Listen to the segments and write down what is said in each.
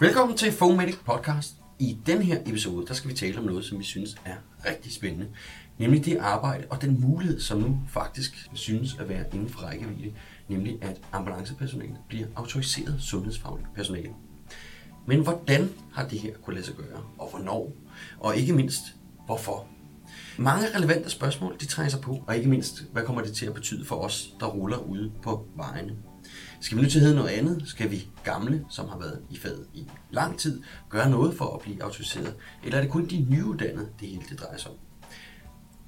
Velkommen til Fomedic Podcast. I den her episode, der skal vi tale om noget, som vi synes er rigtig spændende. Nemlig det arbejde og den mulighed, som nu faktisk synes at være inden for rækkevidde. Nemlig at ambulancepersonale bliver autoriseret sundhedsfagligt personale. Men hvordan har det her kunne lade sig gøre, og hvornår? Og ikke mindst, hvorfor? Mange relevante spørgsmål, de trænger sig på, og ikke mindst, hvad kommer det til at betyde for os, der ruller ude på vejene? Skal vi nu til at hedde noget andet? Skal vi gamle, som har været i faget i lang tid, gøre noget for at blive autoriseret? Eller er det kun de nyuddannede, det hele det drejer sig om?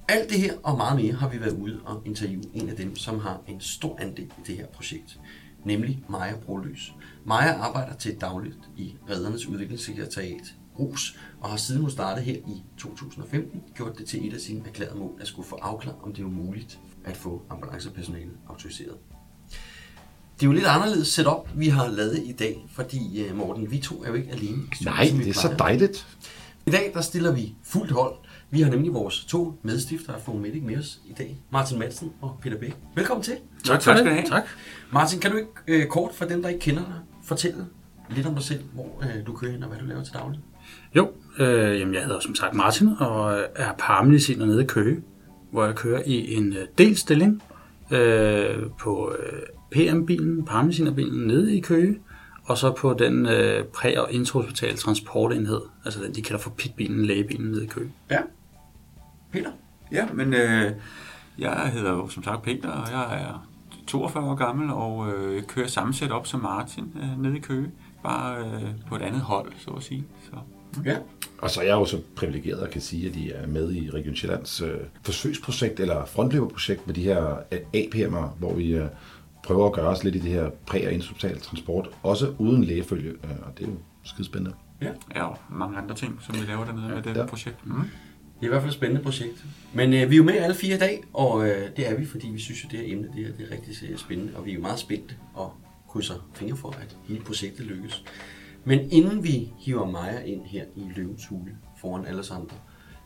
Alt det her og meget mere har vi været ude og interviewe en af dem, som har en stor andel i det her projekt, nemlig Maja Broløs. Maja arbejder til dagligt i Redernes Udviklingssekretariat RUS, og har siden hun startede her i 2015 gjort det til et af sine erklærede mål at skulle få afklaret, om det er muligt at få ambulancepersonale autoriseret. Det er jo lidt anderledes setup, vi har lavet i dag, fordi øh, Morten, vi to er jo ikke alene. Nej, som det er så dejligt. I dag der stiller vi fuldt hold. Vi har nemlig vores to medstiftere af Fomedic med os i dag. Martin Madsen og Peter Bæk. Velkommen til. Tak, tak skal du have. Tak. Martin, kan du ikke øh, kort for dem, der ikke kender dig, fortælle lidt om dig selv, hvor øh, du kører hen og hvad du laver til daglig? Jo, øh, jamen jeg hedder som sagt Martin og er paramediciner nede i Køge, hvor jeg kører i en øh, delstilling øh, på øh, PM-bilen, paramedicinerbilen nede i Køge, og så på den øh, præ- og intrahospitale transportenhed, altså den de kalder for PIT-bilen, lægebilen nede i Køge. Ja. Peter? Ja, men øh, jeg hedder jo som sagt Peter, og jeg er 42 år gammel og øh, kører samme setup som Martin øh, nede i Køge. Bare øh, på et andet hold, så at sige. Så. Ja. Og så er jeg jo så privilegeret og kan sige, at de er med i Region Sjællands øh, forsøgsprojekt, eller frontløberprojekt med de her øh, APM'er, hvor vi øh, prøver at gøre os lidt i det her præ- og instrumental transport, også uden lægefølge, øh, og det er jo skidespændende. ja. Ja, og mange andre ting, som vi laver dernede ja, med det ja. projekt. Mm. Det er i hvert fald et spændende projekt. Men øh, vi er jo med alle fire i dag, og øh, det er vi, fordi vi synes, at det her emne det er, det er rigtig øh, spændende, og vi er jo meget spændte og krydser fingre for, at hele projektet lykkes. Men inden vi hiver Maja ind her i løvens hule foran alle os andre,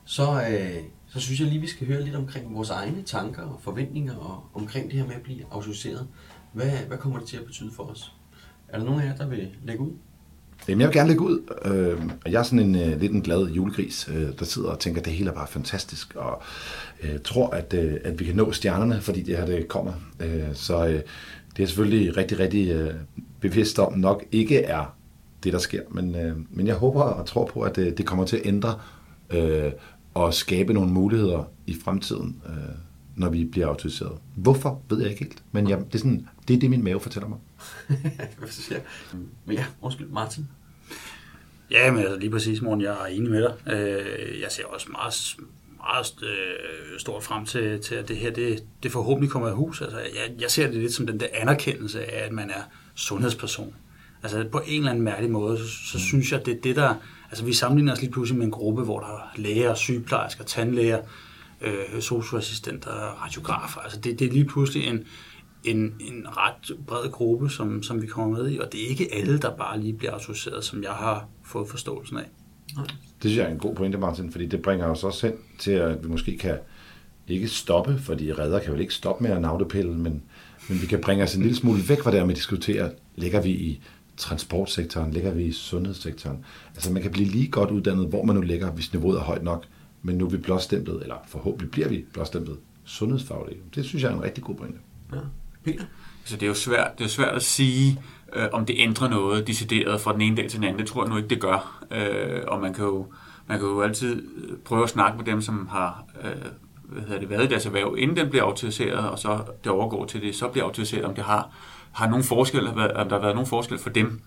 så, øh, så synes jeg lige, vi skal høre lidt omkring vores egne tanker og forventninger og omkring det her med at blive autoriseret. Hvad, hvad kommer det til at betyde for os? Er der nogen af jer, der vil lægge ud? Jamen, jeg vil gerne lægge ud, øh, og jeg er sådan en øh, lidt en glad julegris, øh, der sidder og tænker, at det hele er bare fantastisk, og øh, tror, at, øh, at vi kan nå stjernerne, fordi det her det kommer. Øh, så øh, det er selvfølgelig rigtig, rigtig øh, bevidst om, nok ikke er det, der sker, men, øh, men jeg håber og tror på, at øh, det kommer til at ændre øh, og skabe nogle muligheder i fremtiden, øh, når vi bliver autoriseret. Hvorfor, ved jeg ikke helt, men jeg, det, er sådan, det er det, min mave fortæller mig. Men ja, undskyld, Martin. Ja, men altså lige præcis, Morten, jeg er enig med dig. Øh, jeg ser også meget, meget øh, stort frem til, til at det her det, det forhåbentlig kommer i hus. Altså, jeg, jeg ser det lidt som den der anerkendelse af, at man er sundhedsperson. Altså på en eller anden mærkelig måde, så, så synes jeg, det er det, der... Altså vi sammenligner os lige pludselig med en gruppe, hvor der er læger, sygeplejersker, tandlæger, øh, socioassistenter, radiografer. Altså det, det er lige pludselig en, en, en ret bred gruppe, som, som vi kommer med i, og det er ikke alle, der bare lige bliver autoriseret, som jeg har fået forståelsen af. Det synes jeg er en god pointe, Martin, fordi det bringer os også hen til, at vi måske kan ikke stoppe, fordi redder kan vel ikke stoppe med at navlepille, men, men vi kan bringe os en lille smule væk fra det, med at diskutere, ligger vi i transportsektoren, ligger vi i sundhedssektoren. Altså man kan blive lige godt uddannet, hvor man nu ligger, hvis niveauet er højt nok, men nu er vi blåstemplet, eller forhåbentlig bliver vi blåstemplet sundhedsfaglige. Det synes jeg er en rigtig god pointe. Ja. Peter? Så det er jo svært, det er svært at sige, øh, om det ændrer noget decideret fra den ene dag til den anden. Det tror jeg nu ikke, det gør. Øh, og man kan, jo, man kan jo altid øh, prøve at snakke med dem, som har øh, hvad hedder det, været i deres erhverv, inden den bliver autoriseret, og så det overgår til det, så bliver autoriseret, om det har, har nogen forskel, om der har været nogen forskel for dem.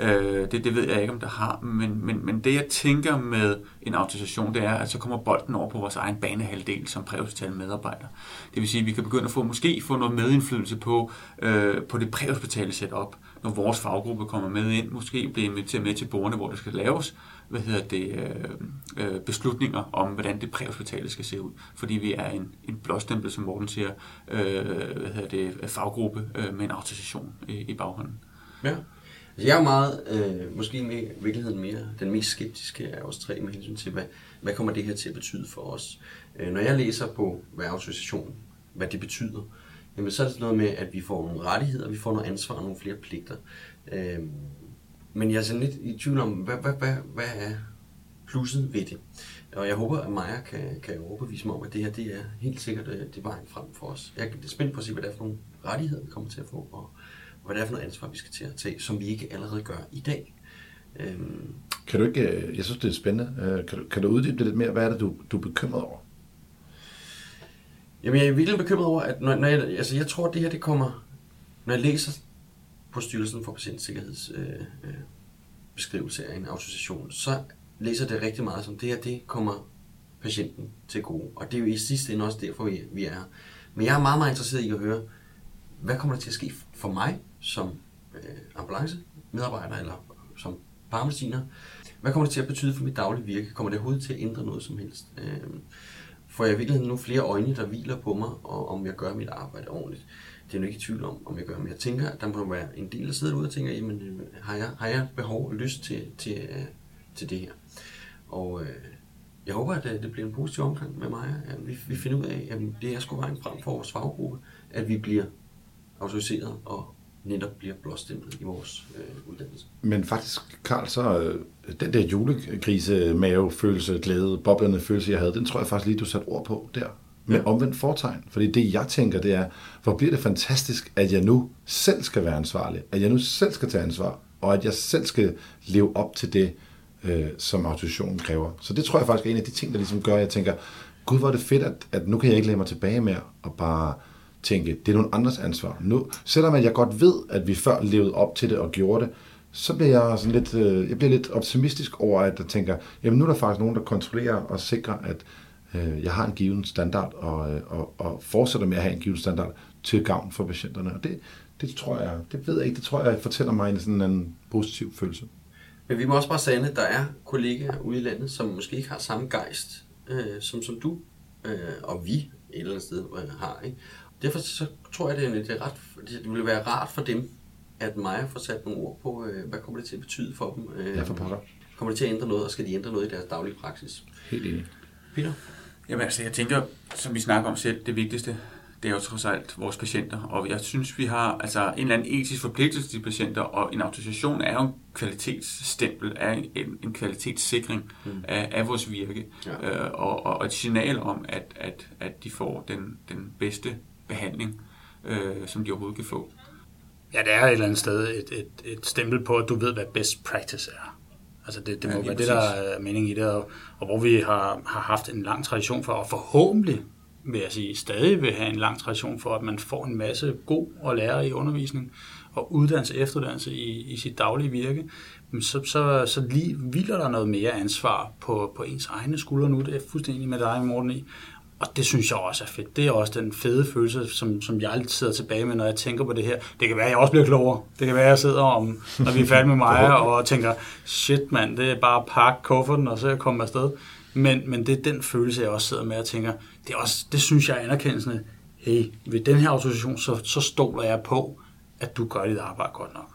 Øh, det, det ved jeg ikke, om der har, men, men, men det jeg tænker med en autorisation, det er, at så kommer bolden over på vores egen banehalvdel som præhospitale medarbejder. Det vil sige, at vi kan begynde at få, måske få noget medindflydelse på, øh, på det præhospitale setup, når vores faggruppe kommer med ind, måske bliver inviteret med til borgerne, hvor det skal laves, hvad hedder det, øh, øh beslutninger om, hvordan det præhospitale skal se ud. Fordi vi er en, en blåstempel, som Morten siger, øh, hvad hedder det, faggruppe øh, med en autorisation i, i baghånden. Ja. Altså, jeg er meget, øh, måske med, i virkeligheden mere, den mest skeptiske af os tre med hensyn til, hvad, hvad kommer det her til at betyde for os. Øh, når jeg læser på, hvad autorisation, hvad det betyder, jamen så er det noget med, at vi får nogle rettigheder, vi får noget ansvar og nogle flere pligter. Øh, men jeg er sådan lidt i tvivl om, hvad, hvad, hvad, hvad er plusset ved det? Og jeg håber, at Maja kan, kan overbevise mig om, at det her det er helt sikkert øh, det er vejen frem for os. Jeg er spændt på at se, hvad det er for nogle rettigheder, vi kommer til at få, og, og hvad det er for noget ansvar, vi skal til at tage, som vi ikke allerede gør i dag. Øhm, Kan du ikke, øh, jeg synes, det er spændende. Øh, kan du, kan du uddybe det lidt mere? Hvad er det, du, du er bekymret over? Jamen, jeg er virkelig bekymret over, at når, når jeg, altså, jeg tror, at det her det kommer, når jeg læser på Styrelsen for Patientsikkerheds øh, øh, beskrivelse af en autorisation, så læser det rigtig meget som, det her det kommer patienten til gode. Og det er jo i sidste ende også derfor, vi, vi er her. Men jeg er meget, meget interesseret i at høre, hvad kommer der til at ske for mig som øh, ambulancemedarbejder eller som paramediciner? Hvad kommer det til at betyde for mit daglige virke? Kommer det overhovedet til at ændre noget som helst? Øh, får jeg i virkeligheden nu flere øjne, der hviler på mig, og om jeg gør mit arbejde ordentligt? Det er jeg ikke i tvivl om, om jeg gør, men jeg tænker, at der må være en del, der sidder derude og tænker, jamen, øh, har jeg, har jeg behov og lyst til, til, øh, til det her? Og øh, jeg håber, at øh, det bliver en positiv omgang med mig, at vi, vi finder ud af, at det er sgu vejen frem for vores faggruppe, at vi bliver autoriseret og netop bliver blåstemplet i vores øh, uddannelse. Men faktisk, Karl, så øh, den der julegrise, mavefølelse, glæde, boblende følelse, jeg havde, den tror jeg faktisk lige, du satte ord på der. Med Ja. omvendt foretegn. Fordi det, jeg tænker, det er, hvor bliver det fantastisk, at jeg nu selv skal være ansvarlig. At jeg nu selv skal tage ansvar. Og at jeg selv skal leve op til det, øh, som autorisationen kræver. Så det tror jeg faktisk er en af de ting, der ligesom gør, at jeg tænker, gud, hvor er det fedt, at, at nu kan jeg ikke lægge mig tilbage mere og bare tænke, det er nogle andres ansvar. Nu, selvom at jeg godt ved, at vi før levede op til det og gjorde det, så bliver jeg sådan lidt, øh, jeg bliver lidt optimistisk over, at jeg tænker, jamen nu er der faktisk nogen, der kontrollerer og sikrer, at øh, jeg har en given standard, og, øh, og, og fortsætter med at have en given standard til gavn for patienterne. Og det, det tror jeg, det ved jeg ikke, det tror jeg fortæller mig en sådan en positiv følelse. Men vi må også bare sande, at der er kollegaer ude i landet, som måske ikke har samme gejst, øh, som, som du øh, og vi et eller andet sted øh, har. Ikke? Derfor så tror jeg, det er, det, er ret, det vil være rart for dem, at Maja får sat nogle ord på, øh, hvad kommer det til at betyde for dem. Øh, Ja, for pokker. Kommer det til at ændre noget, og skal de ændre noget i deres daglige praksis? Helt enig. Peter? Jamen altså, jeg tænker, som vi snakker om selv, det vigtigste, det er jo trods alt vores patienter. Og jeg synes, vi har altså en eller anden etisk forpligtelse til patienter, og en autorisation er jo en kvalitetsstempel, er en, en kvalitetssikring mm. af, af vores virke, Ja. øh, og, og et signal om, at, at, at de får den, den bedste behandling, øh, som de overhovedet kan få. Ja, det er et eller andet sted et, et, et stempel på, at du ved, hvad best practice er. Altså det, det Ja, må lige være det, der er meningen i det, og, og hvor vi har, har haft en lang tradition for, og forhåbentlig vil jeg sige, stadig vil have en lang tradition for, at man får en masse god og lære i undervisning og uddannelse og efteruddannelse i, i sit daglige virke, så, så, så lige hviler der noget mere ansvar på, på ens egne skuldre nu. Det er jeg fuldstændig med dig, Morten, i. Og det synes jeg også er fedt. Det er også den fede følelse, som, som jeg altid sidder tilbage med, når jeg tænker på det her. Det kan være, at jeg også bliver klogere. Det kan være, at jeg sidder om, når vi er færdige med mig, og tænker, shit mand, det er bare at pakke kufferten, og så komme afsted. Men, men det er den følelse, jeg også sidder med og tænker, det, er også, det synes jeg er anerkendelsende. Hey, ved den her autorisation, så, så stoler jeg på, at du gør dit arbejde godt nok.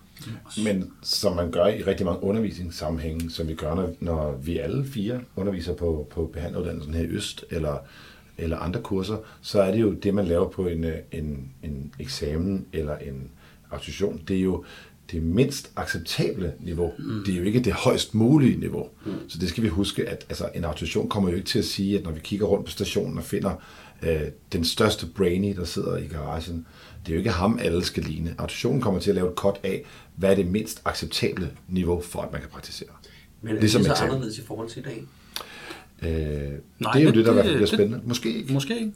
Men som man gør i rigtig mange undervisningssammenhænge, som vi gør, når, når vi alle fire underviser på, på behandleruddannelsen her i Øst, eller, eller andre kurser, så er det jo det, man laver på en, øh, en, en eksamen eller en autorisation. Det er jo det mindst acceptable niveau. Mm. Det er jo ikke det højst mulige niveau. Mm. Så det skal vi huske, at altså, en autorisation kommer jo ikke til at sige, at når vi kigger rundt på stationen og finder øh, den største brainy, der sidder i garagen, det er jo ikke ham, alle skal ligne. Autorisationen kommer til at lave et kort af, hvad er det mindst acceptable niveau for, at man kan praktisere. Men er Ligesom det så anderledes i forhold til i dag? Øh, Nej, det er jo det- det, der i det- bliver det- spændende. Måske ikke. Måske ikke.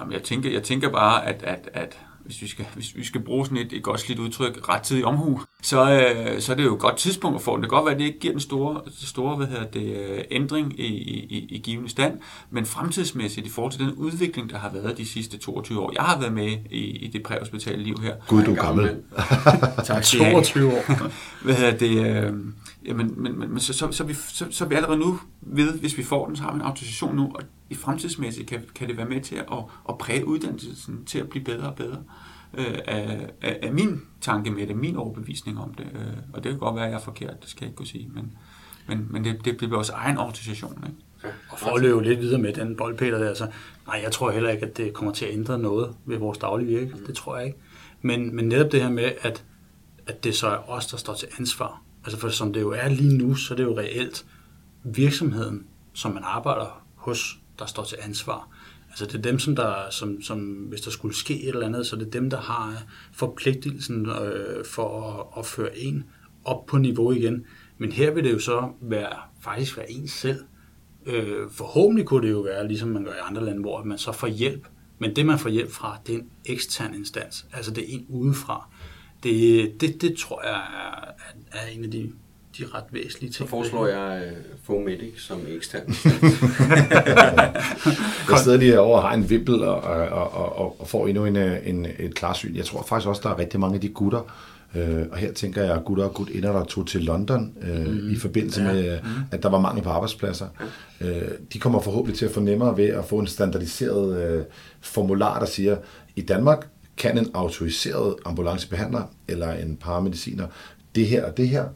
Jamen, jeg, tænker, jeg tænker bare, at, at, at hvis, vi skal, hvis vi skal bruge sådan et, et godt slidt udtryk, rettidig omhu, så, øh, så er det jo et godt tidspunkt at få den. Det kan godt være, at det ikke giver den store, store hvad hedder det, øh, ændring i, i, i givende stand, men fremtidsmæssigt i forhold til den udvikling, der har været de sidste 22 år. Jeg har været med i, i det præhospitale liv her. Gud, du er gammel. Tak. 22 år. Hvad hedder det? Øh, jamen, men, men, men så, så, så, vi, så, så vi allerede nu ved, hvis vi får den, så har vi en autorisation nu, og i fremtidsmæssigt kan, kan det være med til at, at præge uddannelsen til at blive bedre og bedre. Øh, af, af, af min tanke med det, min overbevisning om det. Øh, og det kan godt være, at jeg er forkert, det skal jeg ikke kunne sige, men, men, men det, det, bliver vores egen organisation. Ikke? Og for at løbe lidt videre med den boldpeter der, så nej, jeg tror heller ikke, at det kommer til at ændre noget ved vores daglige virke. Det tror jeg ikke. Men, men netop det her med, at, at det så er os, der står til ansvar. Altså for som det jo er lige nu, så er det jo reelt virksomheden, som man arbejder hos, der står til ansvar. Altså det er dem, som der, som, som hvis der skulle ske et eller andet, så det er dem, der har forpligtelsen øh, for at, at føre en op på niveau igen. Men her vil det jo så være, faktisk være en selv. Øh, forhåbentlig kunne det jo være, ligesom man gør i andre lande, hvor man så får hjælp. Men det, man får hjælp fra, det er en ekstern instans. Altså det er en udefra. Det, det, det tror jeg er, er en af de, de ret væsentlige ting. Så foreslår jeg uh, Fomedic som ekstern. jeg sidder lige over og har en vimpel og, og, og, og får endnu en, en, et klarsyn. Jeg tror faktisk også, der er rigtig mange af de gutter, Øh, og her tænker jeg, at gutter og gut inder, der tog til London øh, mm. i forbindelse ja. med, mm. at der var mangel på arbejdspladser. Øh, de kommer forhåbentlig til at få nemmere ved at få en standardiseret øh, formular, der siger, i Danmark kan en autoriseret ambulancebehandler eller en paramediciner det her og det her.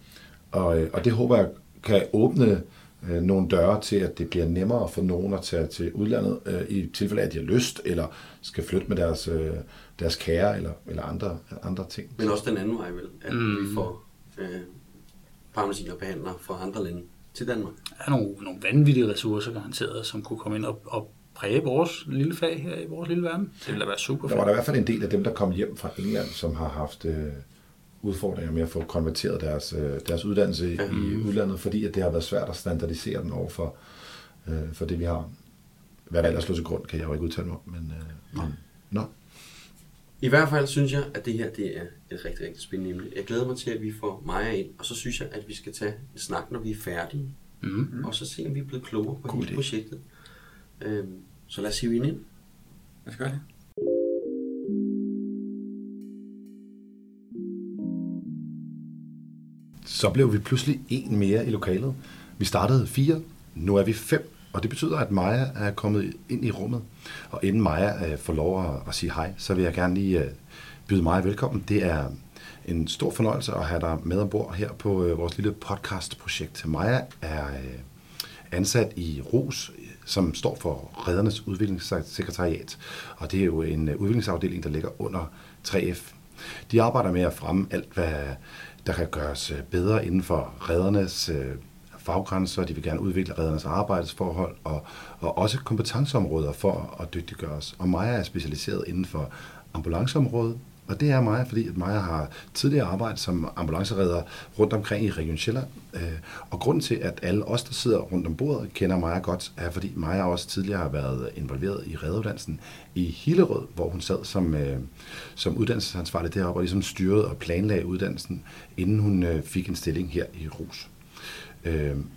Og, øh, og det håber jeg kan åbne øh, nogle døre til, at det bliver nemmere for nogen at tage til udlandet, øh, i tilfælde af, at de har lyst, eller skal flytte med deres, øh, deres kære, eller, eller andre, andre ting. Men også den anden vej, vel? At mm. vi får øh, paramediciner behandlere fra andre lande til Danmark. Der er nogle, nogle vanvittige ressourcer garanteret, som kunne komme ind og, og præge vores lille fag her i vores lille verden. Det ville da være super fedt. Der var der i hvert fald en del af dem, der kom hjem fra England, som har haft øh, udfordringer med at få konverteret deres, øh, deres uddannelse ja. i udlandet, fordi at det har været svært at standardisere den over for, øh, for det, vi har. Hvad der ellers slår til grund, kan jeg jo ikke udtale mig om, men, øh, men nå. I hvert fald synes jeg, at det her det er et rigtig, rigtig spændende emne. Jeg glæder mig til, at vi får Maja ind, og så synes jeg, at vi skal tage en snak, når vi er færdige. Mm-hmm. Og så se, om vi er blevet klogere på hele projektet. Øhm, så lad os hive ind. Lad os gøre det. Så blev vi pludselig en mere i lokalet. Vi startede fire, nu er vi fem, og det betyder, at Maja er kommet ind i rummet. Og inden Maja øh, får lov at, at sige hej, så vil jeg gerne lige øh, byde Maja velkommen. Det er en stor fornøjelse at have dig med ombord her på øh, vores lille podcastprojekt. Maja er ansat i ROS, som står for Redernes Udviklingssekretariat, og det er jo en øh, udviklingsafdeling, der ligger under 3F. De arbejder med at fremme alt, hvad der kan gøres øh, bedre inden for reddernes øh, faggrænser, de vil gerne udvikle reddernes arbejdsforhold og, og også kompetenceområder for at dygtiggøre os. Og Maja er specialiseret inden for ambulanceområdet, og det er Maja, fordi at Maja har tidligere arbejdet som ambulanceredder rundt omkring i Region Sjælland. Øh, og grunden til, at alle os, der sidder rundt om bordet, kender Maja godt, er fordi Maja også tidligere har været involveret i redderuddannelsen i Hillerød, hvor hun sad som, øh, som uddannelsesansvarlig deroppe og ligesom styrede og planlagde uddannelsen, inden hun øh, fik en stilling her i Rus.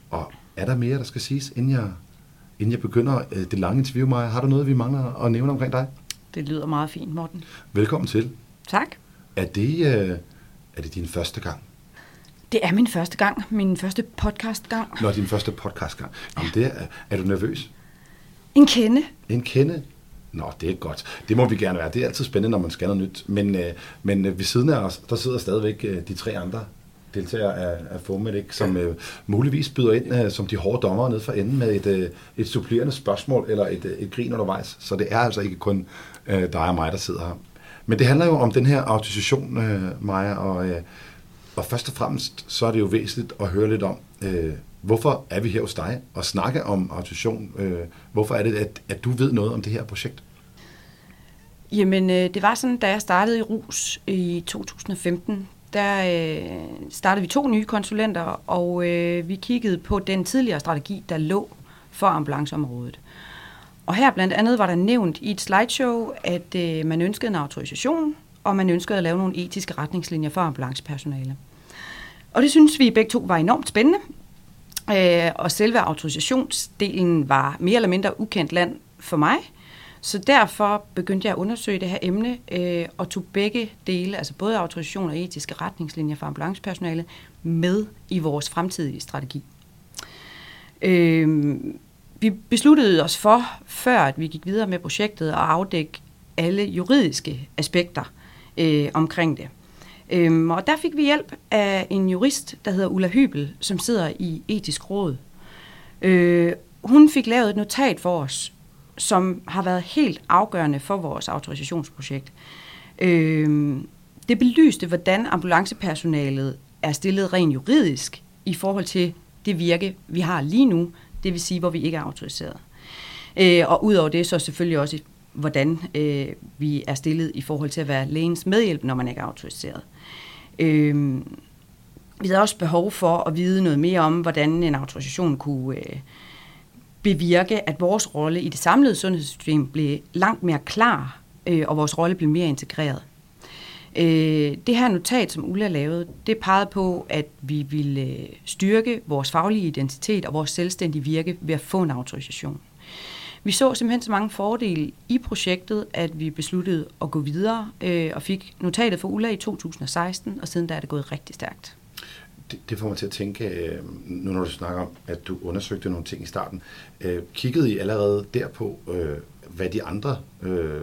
Og er der mere, der skal siges, inden jeg, inden jeg begynder det lange interview, Maja? Har du noget, vi mangler at nævne omkring dig? Det lyder meget fint, Morten. Velkommen til. Tak. Er det, øh, er det din første gang? Det er min første gang. Min første podcastgang. Nå, din første podcastgang. Jamen, det er, er du nervøs? En kende. En kende? Nå, det er godt. Det må vi gerne være. Det er altid spændende, når man skal noget nyt. Men, øh, men øh, ved siden af os, der sidder stadigvæk øh, de tre andre deltagere af, af FOMED, som øh, muligvis byder ind øh, som de hårde dommere ned for enden med et, øh, et supplerende spørgsmål eller et, øh, et grin undervejs. Så det er altså ikke kun øh, dig og mig, der sidder her. Men det handler jo om den her autorisation, øh, Maja, og, øh, og først og fremmest så er det jo væsentligt at høre lidt om, øh, hvorfor er vi her hos dig og snakke om autorisation? Øh, hvorfor er det, at, at du ved noget om det her projekt? Jamen, øh, det var sådan, da jeg startede i RUS i 2015, der øh, startede vi to nye konsulenter, og øh, vi kiggede på den tidligere strategi, der lå for ambulanceområdet. Og her blandt andet var der nævnt i et slideshow, at øh, man ønskede en autorisation, og man ønskede at lave nogle etiske retningslinjer for ambulancepersonale. Og det synes vi begge to var enormt spændende. Øh, og selve autorisationsdelen var mere eller mindre ukendt land for mig. Så derfor begyndte jeg at undersøge det her emne øh, og tog begge dele, altså både autorisation og etiske retningslinjer for ambulancepersonale, med i vores fremtidige strategi. Øh, vi besluttede os for, før at vi gik videre med projektet, at afdække alle juridiske aspekter øh, omkring det. Øhm, og der fik vi hjælp af en jurist, der hedder Ulla Hybel, som sidder i etisk råd. Øh, hun fik lavet et notat for os, som har været helt afgørende for vores autorisationsprojekt. Øh, det belyste, hvordan ambulancepersonalet er stillet rent juridisk i forhold til det virke, vi har lige nu, det vil sige, hvor vi ikke er autoriseret. Øh, og udover det, så selvfølgelig også, hvordan øh, vi er stillet i forhold til at være lægens medhjælp, når man ikke er autoriseret. Øh, vi havde også behov for at vide noget mere om, hvordan en autorisation kunne øh, bevirke, at vores rolle i det samlede sundhedssystem blev langt mere klar, øh, og vores rolle blev mere integreret. Øh, det her notat, som Ulla lavede, det pegede på, at vi ville øh, styrke vores faglige identitet og vores selvstændige virke ved at få en autorisation. Vi så simpelthen så mange fordele i projektet, at vi besluttede at gå videre øh, og fik notatet for Ulla i 2016, og siden da er det gået rigtig stærkt. Det, det får mig til at tænke, øh, nu når du snakker om, at du undersøgte nogle ting i starten, øh, kiggede I allerede derpå, øh, hvad de andre øh,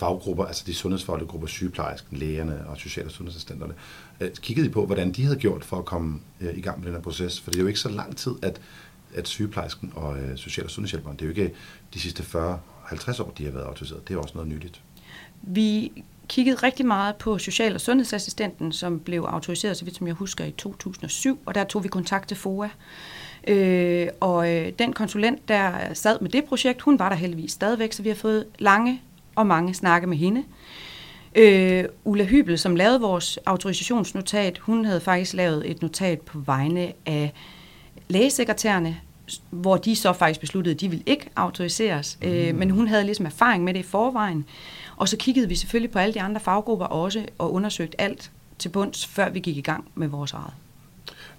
faggrupper, altså de sundhedsfaglige grupper, sygeplejersken, lægerne og social- og sundhedsassistenterne, øh, kiggede I på, hvordan de havde gjort for at komme øh, i gang med den her proces? For det er jo ikke så lang tid, at, at sygeplejersken og øh, social- og sundhedshjælperen, det er jo ikke de sidste 40-50 år, de har været autoriseret. Det er også noget nyligt. Vi kiggede rigtig meget på social- og sundhedsassistenten, som blev autoriseret, så vidt som jeg husker, i 2007, og der tog vi kontakt til FOA. Øh, og øh, den konsulent, der sad med det projekt, hun var der heldigvis stadigvæk, så vi har fået lange og mange snakke med hende. Øh, Ulla Hybel, som lavede vores autorisationsnotat, hun havde faktisk lavet et notat på vegne af lægesekretærerne, hvor de så faktisk besluttede, at de ville ikke autoriseres. Mm. Øh, men hun havde ligesom erfaring med det i forvejen. Og så kiggede vi selvfølgelig på alle de andre faggrupper også, og undersøgte alt til bunds, før vi gik i gang med vores eget.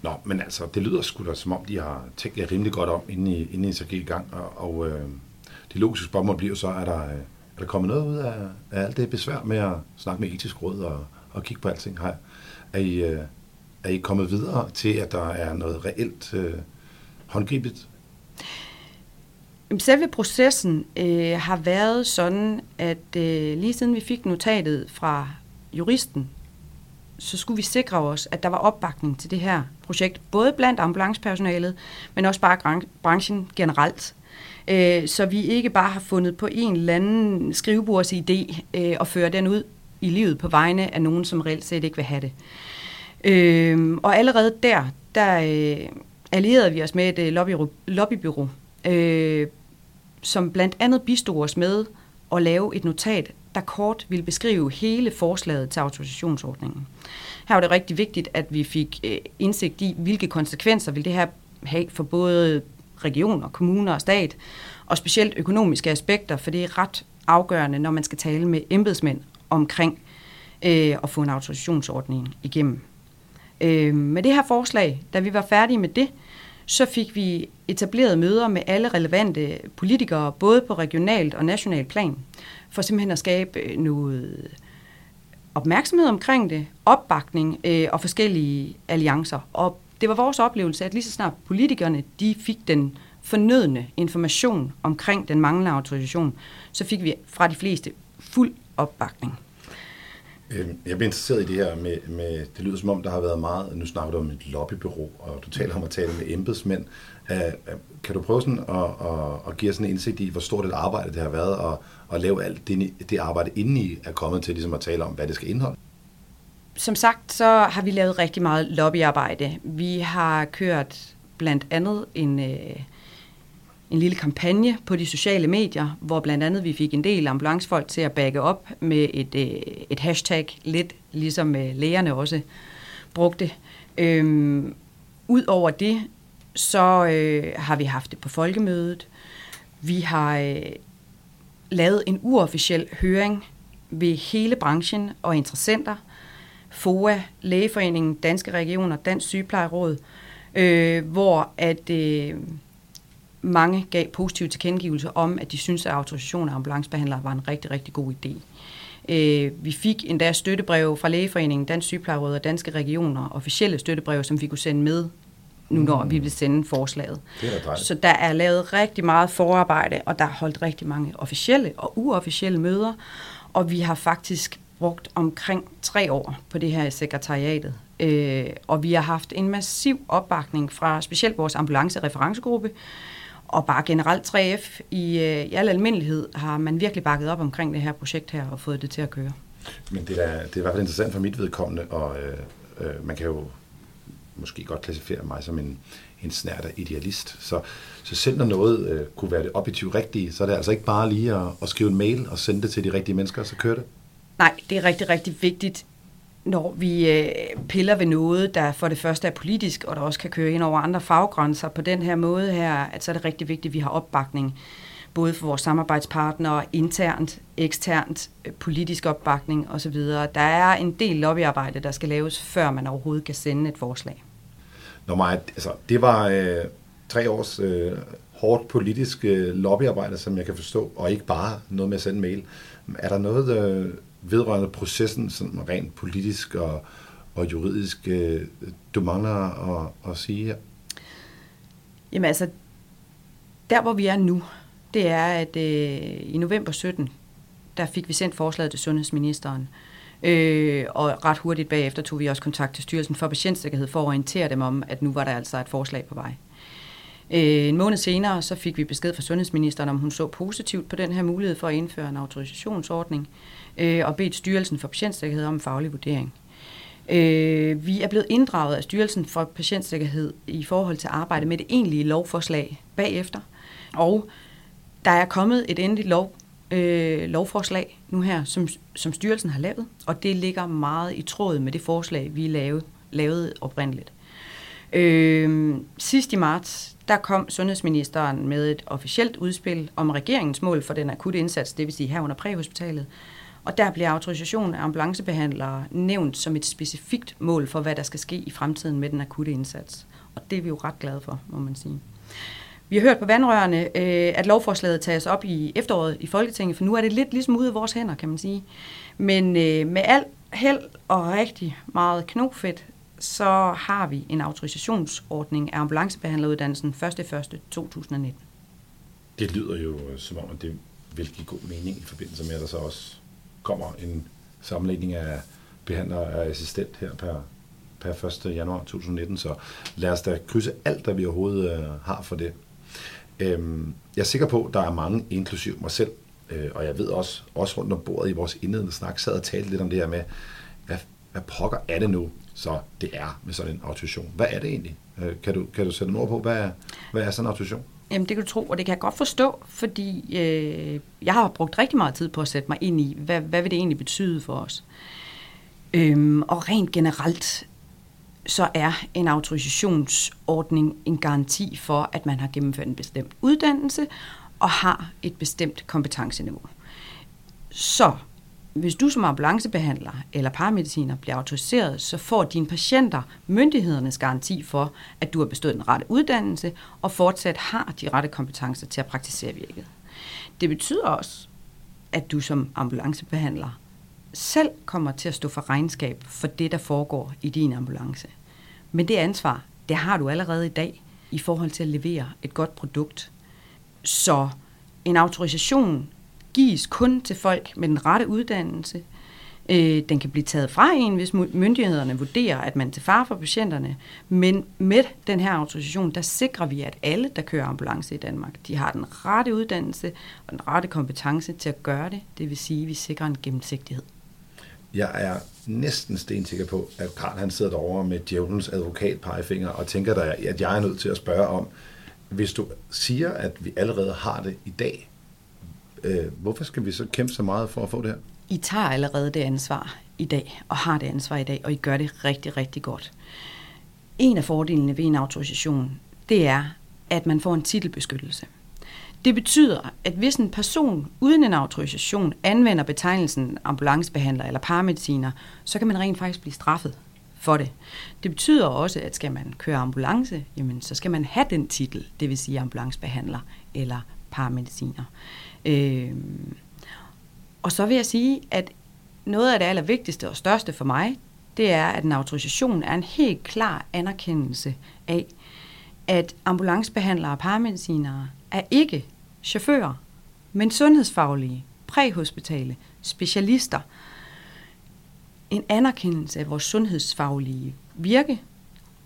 Nå, men altså, det lyder sgu da, som om de har tænkt jer rimelig godt om, inden I, inden I så gik i gang. Og, og øh, det logiske spørgsmål bliver så, er der, er der kommet noget ud af, af alt det besvær med at snakke med etisk råd og, og kigge på alting her? Er I, øh, er I kommet videre til, at der er noget reelt øh, håndgribet? Selve processen øh, har været sådan, at øh, lige siden vi fik notatet fra juristen, så skulle vi sikre os, at der var opbakning til det her projekt, både blandt ambulancepersonalet, men også bare branchen generelt. Øh, så vi ikke bare har fundet på en eller anden skrivebordsidé øh, og føre den ud i livet på vegne af nogen, som reelt set ikke vil have det. Øh, og allerede der, der øh, allierede vi os med et øh, lobby, lobbybyrå, øh, som blandt andet bistod os med at lave et notat, der kort ville beskrive hele forslaget til autorisationsordningen. Her var det rigtig vigtigt, at vi fik øh, indsigt i, hvilke konsekvenser vil det her have for både regioner, kommuner og stat, og specielt økonomiske aspekter, for det er ret afgørende, når man skal tale med embedsmænd omkring øh, at få en autorisationsordning igennem. Øh, med det her forslag, da vi var færdige med det, så fik vi etableret møder med alle relevante politikere, både på regionalt og nationalt plan, for simpelthen at skabe øh, noget opmærksomhed omkring det, opbakning øh, og forskellige alliancer. Og det var vores oplevelse, at lige så snart politikerne de fik den fornødne information omkring den manglende autorisation, så fik vi fra de fleste fuld opbakning. Øhm, jeg bliver interesseret i det her med, med, det lyder som om, der har været meget, nu snakker du om et lobbybyrå, og du taler om at tale med embedsmænd. Øh, øh, kan du prøve sådan at, at, at give os en indsigt i, hvor stort et arbejde det har været, og, at lave alt det, det arbejde, indeni I er kommet til ligesom at tale om, hvad det skal indeholde? Som sagt, så har vi lavet rigtig meget lobbyarbejde. Vi har kørt blandt andet en, øh, en lille kampagne på de sociale medier, hvor blandt andet vi fik en del ambulancefolk til at backe op med et, øh, et hashtag, lidt ligesom øh, lægerne også brugte. Øhm, Udover det, så øh, har vi haft det på folkemødet. Vi har øh, lavet en uofficiel høring ved hele branchen og interessenter. FOA, Lægeforeningen, Danske Regioner, Dansk Sygeplejeråd, øh, hvor at øh, mange gav positive tilkendegivelser om, at de synes, at autorisation af ambulancebehandlere var en rigtig, rigtig god idé. Øh, vi fik endda støttebrev fra Lægeforeningen, Dansk Sygeplejeråd og Danske Regioner, officielle støttebrev, som vi kunne sende med nu når vi vil sende forslaget. Så der er lavet rigtig meget forarbejde, og der er holdt rigtig mange officielle og uofficielle møder, og vi har faktisk brugt omkring tre år på det her i sekretariatet. Øh, og vi har haft en massiv opbakning fra specielt vores ambulance-referencegruppe, og bare generelt 3F i, øh, i al almindelighed har man virkelig bakket op omkring det her projekt her og fået det til at køre. Men det er, det er i hvert fald interessant for mit vedkommende, og øh, øh, man kan jo måske godt klassificere mig som en, en snært af idealist. Så, så selv når noget øh, kunne være det objektivt rigtige, så er det altså ikke bare lige at, at skrive en mail og sende det til de rigtige mennesker, så kører det. Nej, det er rigtig, rigtig vigtigt, når vi øh, piller ved noget, der for det første er politisk, og der også kan køre ind over andre faggrænser på den her måde her, at så er det rigtig vigtigt, at vi har opbakning både for vores samarbejdspartnere, internt, eksternt, øh, politisk opbakning osv. Der er en del lobbyarbejde, der skal laves, før man overhovedet kan sende et forslag. Nå, Maja, altså, det var øh, tre års øh, hårdt politisk øh, lobbyarbejde, som jeg kan forstå, og ikke bare noget med at sende mail. Er der noget øh, vedrørende processen, sådan rent politisk og, og juridisk, øh, du mangler at, at sige her? Jamen altså, der hvor vi er nu, det er, at øh, i november 17, der fik vi sendt forslaget til sundhedsministeren. Øh, og ret hurtigt bagefter tog vi også kontakt til Styrelsen for Patientsikkerhed for at orientere dem om, at nu var der altså et forslag på vej. Øh, en måned senere så fik vi besked fra sundhedsministeren, om hun så positivt på den her mulighed for at indføre en autorisationsordning, øh, øh, og bedt Styrelsen for Patientsikkerhed om en faglig vurdering. Øh, vi er blevet inddraget af Styrelsen for Patientsikkerhed i forhold til arbejde med det egentlige lovforslag bagefter, og der er kommet et endeligt lov, øh, lovforslag nu her, som, som styrelsen har lavet, og det ligger meget i tråd med det forslag, vi lavede, lavede oprindeligt. Øh, sidst i marts, der kom sundhedsministeren med et officielt udspil om regeringens mål for den akutte indsats, det vil sige her under præhospitalet. Og der bliver autorisation af ambulancebehandlere nævnt som et specifikt mål for, hvad der skal ske i fremtiden med den akutte indsats. Og det er vi jo ret glade for, må man sige. Vi har hørt på vandrørene, øh, at lovforslaget tages op i efteråret i Folketinget, for nu er det lidt ligesom ude af vores hænder, kan man sige. Men øh, med al held og rigtig meget knofedt, så har vi en autorisationsordning af ambulancebehandleruddannelsen 1.1.2019. Det lyder jo øh, som om, at det vil give god mening i forbindelse med, at der så også kommer en sammenlægning af behandler og assistent her per, per 1. januar 2019. Så lad os da krydse alt, der vi overhovedet øh, har for det. Øhm, jeg er sikker på, at der er mange, inklusiv mig selv, øh, og jeg ved også, også rundt om bordet i vores indledende snak, sad og talte lidt om det her med, hvad, hvad pokker er det nu, så det er med sådan en autorisation? Hvad er det egentlig? Øh, kan, du, kan du sætte ord på, hvad, hvad er sådan en autorisation? Jamen det kan du tro, og det kan jeg godt forstå, fordi øh, jeg har brugt rigtig meget tid på at sætte mig ind i, hvad, hvad vil det egentlig betyde for os. Øhm, og rent generelt, så er en autorisationsordning en garanti for, at man har gennemført en bestemt uddannelse og har et bestemt kompetenceniveau. Så hvis du som ambulancebehandler eller paramediciner bliver autoriseret, så får dine patienter myndighedernes garanti for, at du har bestået den rette uddannelse og fortsat har de rette kompetencer til at praktisere virket. Det betyder også, at du som ambulancebehandler selv kommer til at stå for regnskab for det, der foregår i din ambulance. Men det ansvar, det har du allerede i dag i forhold til at levere et godt produkt. Så en autorisation gives kun til folk med den rette uddannelse. Øh, den kan blive taget fra en, hvis myndighederne vurderer, at man er til fare for patienterne. Men med den her autorisation, der sikrer vi, at alle, der kører ambulance i Danmark, de har den rette uddannelse og den rette kompetence til at gøre det. Det vil sige, at vi sikrer en gennemsigtighed. Jeg er næsten stensikker på, at Karl han sidder derovre med djævelens advokat pegefinger og tænker, der, at jeg er nødt til at spørge om, hvis du siger, at vi allerede har det i dag, øh, hvorfor skal vi så kæmpe så meget for at få det her? I tager allerede det ansvar i dag, og har det ansvar i dag, og I gør det rigtig, rigtig godt. En af fordelene ved en autorisation, det er, at man får en titelbeskyttelse. Det betyder, at hvis en person uden en autorisation anvender betegnelsen ambulancebehandler eller paramediciner, så kan man rent faktisk blive straffet for det. Det betyder også, at skal man køre ambulance, jamen, så skal man have den titel, det vil sige ambulancebehandler eller paramediciner. Øh, og så vil jeg sige, at noget af det allervigtigste og største for mig, det er, at en autorisation er en helt klar anerkendelse af, at ambulancebehandlere og paramedicinere er ikke chauffører, men sundhedsfaglige, præhospitale, specialister. En anerkendelse af vores sundhedsfaglige virke,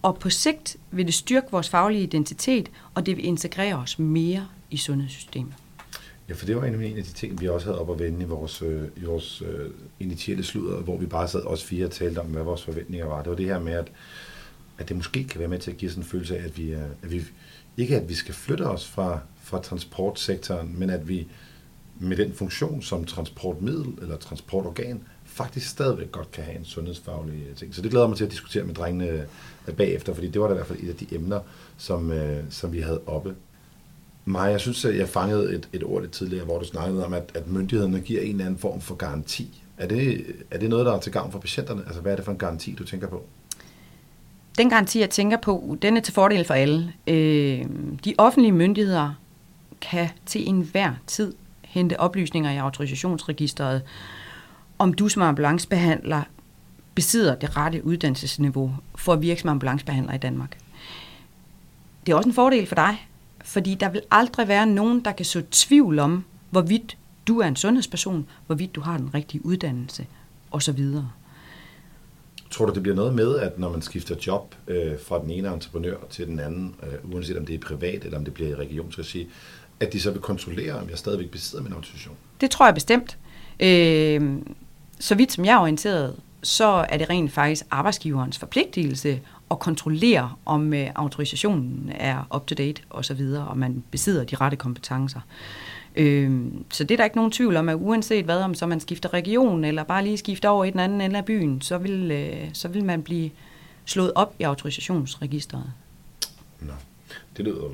og på sigt vil det styrke vores faglige identitet, og det vil integrere os mere i sundhedssystemet. Ja, for det var en af de ting, vi også havde op at vende i vores, øh, i vores øh, initielle sludder, hvor vi bare sad os fire og talte om, hvad vores forventninger var. Det var det her med, at at det måske kan være med til at give sådan en følelse af, at vi, er, at vi ikke at vi skal flytte os fra, fra transportsektoren, men at vi med den funktion som transportmiddel eller transportorgan faktisk stadigvæk godt kan have en sundhedsfaglig øh, ting. Så det glæder mig til at diskutere med drengene øh, bagefter, fordi det var da i hvert fald et af de emner, som, øh, som vi havde oppe. Maja, jeg synes, at jeg fangede et, et ord lidt tidligere, hvor du snakkede om, at, at myndighederne giver en eller anden form for garanti. Er det, er det noget, der er til gavn for patienterne? Altså, hvad er det for en garanti, du tænker på? Den garanti, jeg tænker på, den er til fordel for alle. Øh, de offentlige myndigheder kan til enhver tid hente oplysninger i autorisationsregisteret, om du som ambulancebehandler besidder det rette uddannelsesniveau for at virke som ambulancebehandler i Danmark. Det er også en fordel for dig, fordi der vil aldrig være nogen, der kan så tvivl om, hvorvidt du er en sundhedsperson, hvorvidt du har den rigtige uddannelse osv. Tror du, det bliver noget med, at når man skifter job øh, fra den ene entreprenør til den anden, øh, uanset om det er privat eller om det bliver i regionsregi, at de så vil kontrollere, om jeg stadigvæk besidder min autorisation? Det tror jeg bestemt. Øh, så vidt som jeg er orienteret, så er det rent faktisk arbejdsgiverens forpligtelse og kontrollere, om øh, autorisationen er up-to-date osv., og man besidder de rette kompetencer. Øh, så det er der ikke nogen tvivl om, at uanset hvad, om så man skifter region, eller bare lige skifter over i den anden ende af byen, så vil, øh, så vil man blive slået op i autorisationsregisteret. Nå, det lyder,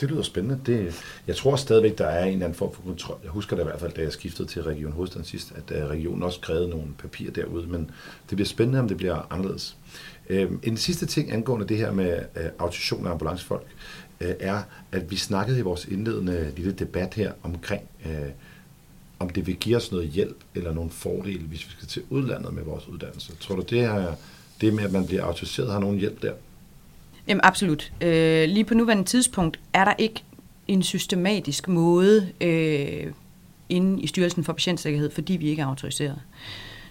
det lyder spændende. Det, jeg tror stadigvæk, der er en eller anden form for kontrol. Jeg husker det i hvert fald, da jeg skiftede til Region Hovedstaden sidst, at øh, regionen også krævede nogle papirer derude, men det bliver spændende, om det bliver anderledes. Uh, en sidste ting angående det her med uh, autorisation af ambulancefolk, øh, er, at vi snakkede i vores indledende lille debat her omkring, øh, om det vil give os noget hjælp eller nogle fordele, hvis vi skal til udlandet med vores uddannelse. Tror du, det, her, det med, at man bliver autoriseret, har nogen hjælp der? Jamen absolut. Øh, lige på nuværende tidspunkt er der ikke en systematisk måde øh, inde i Styrelsen for Patientsikkerhed, fordi vi ikke er autoriseret.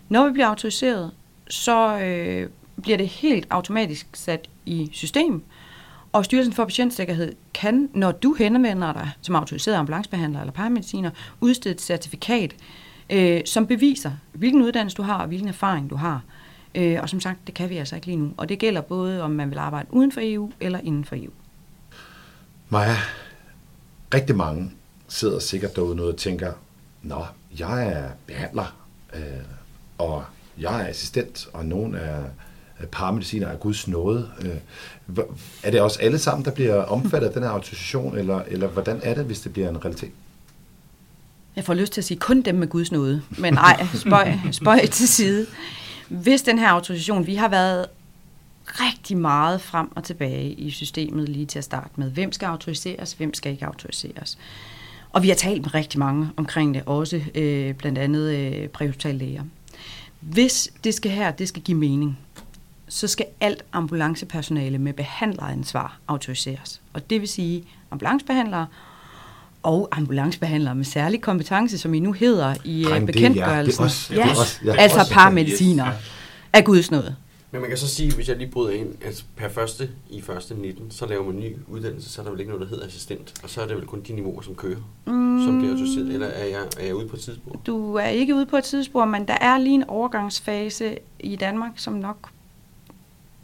Når vi bliver autoriseret, så øh, bliver det helt automatisk sat i system, og Styrelsen for Patientsikkerhed kan, når du henvender dig som autoriseret ambulancebehandler eller paramediciner, udstede et certifikat, øh, som beviser, hvilken uddannelse du har og hvilken erfaring du har. Øh, og som sagt, det kan vi altså ikke lige nu. Og det gælder både, om man vil arbejde uden for EU eller inden for EU. Maja, rigtig mange sidder sikkert derude og tænker, Nå, jeg er behandler, øh, og jeg er assistent, og nogen er Øh, paramediciner af Guds nåde. Øh, er det også alle sammen, der bliver omfattet af den her autorisation, eller, eller hvordan er det, hvis det bliver en realitet? Jeg får lyst til at sige kun dem med Guds nåde, men nej, spøj, spøj til side. Hvis den her autorisation, vi har været rigtig meget frem og tilbage i systemet lige til at starte med. Hvem skal autoriseres, hvem skal ikke autoriseres? Og vi har talt med rigtig mange omkring det, også øh, blandt andet øh, præhospitallæger. Hvis det skal her, det skal give mening, så skal alt ambulancepersonale med behandleransvar autoriseres. Og det vil sige ambulancebehandlere og ambulancebehandlere med særlig kompetence, som I nu hedder i øh, Dreng, bekendtgørelsen. Det er, ja, det er også, ja, også, ja, altså paramediciner yes, ja. af Guds nåde. Men man kan så sige, hvis jeg lige bryder ind, at per første i første 19, så laver man ny uddannelse, så er der vel ikke noget, der hedder assistent, og så er det vel kun de niveauer, som kører, mm. som bliver autoriseret, eller er jeg, er jeg ude på et tidsspor? Du er ikke ude på et tidsspor, men der er lige en overgangsfase i Danmark, som nok,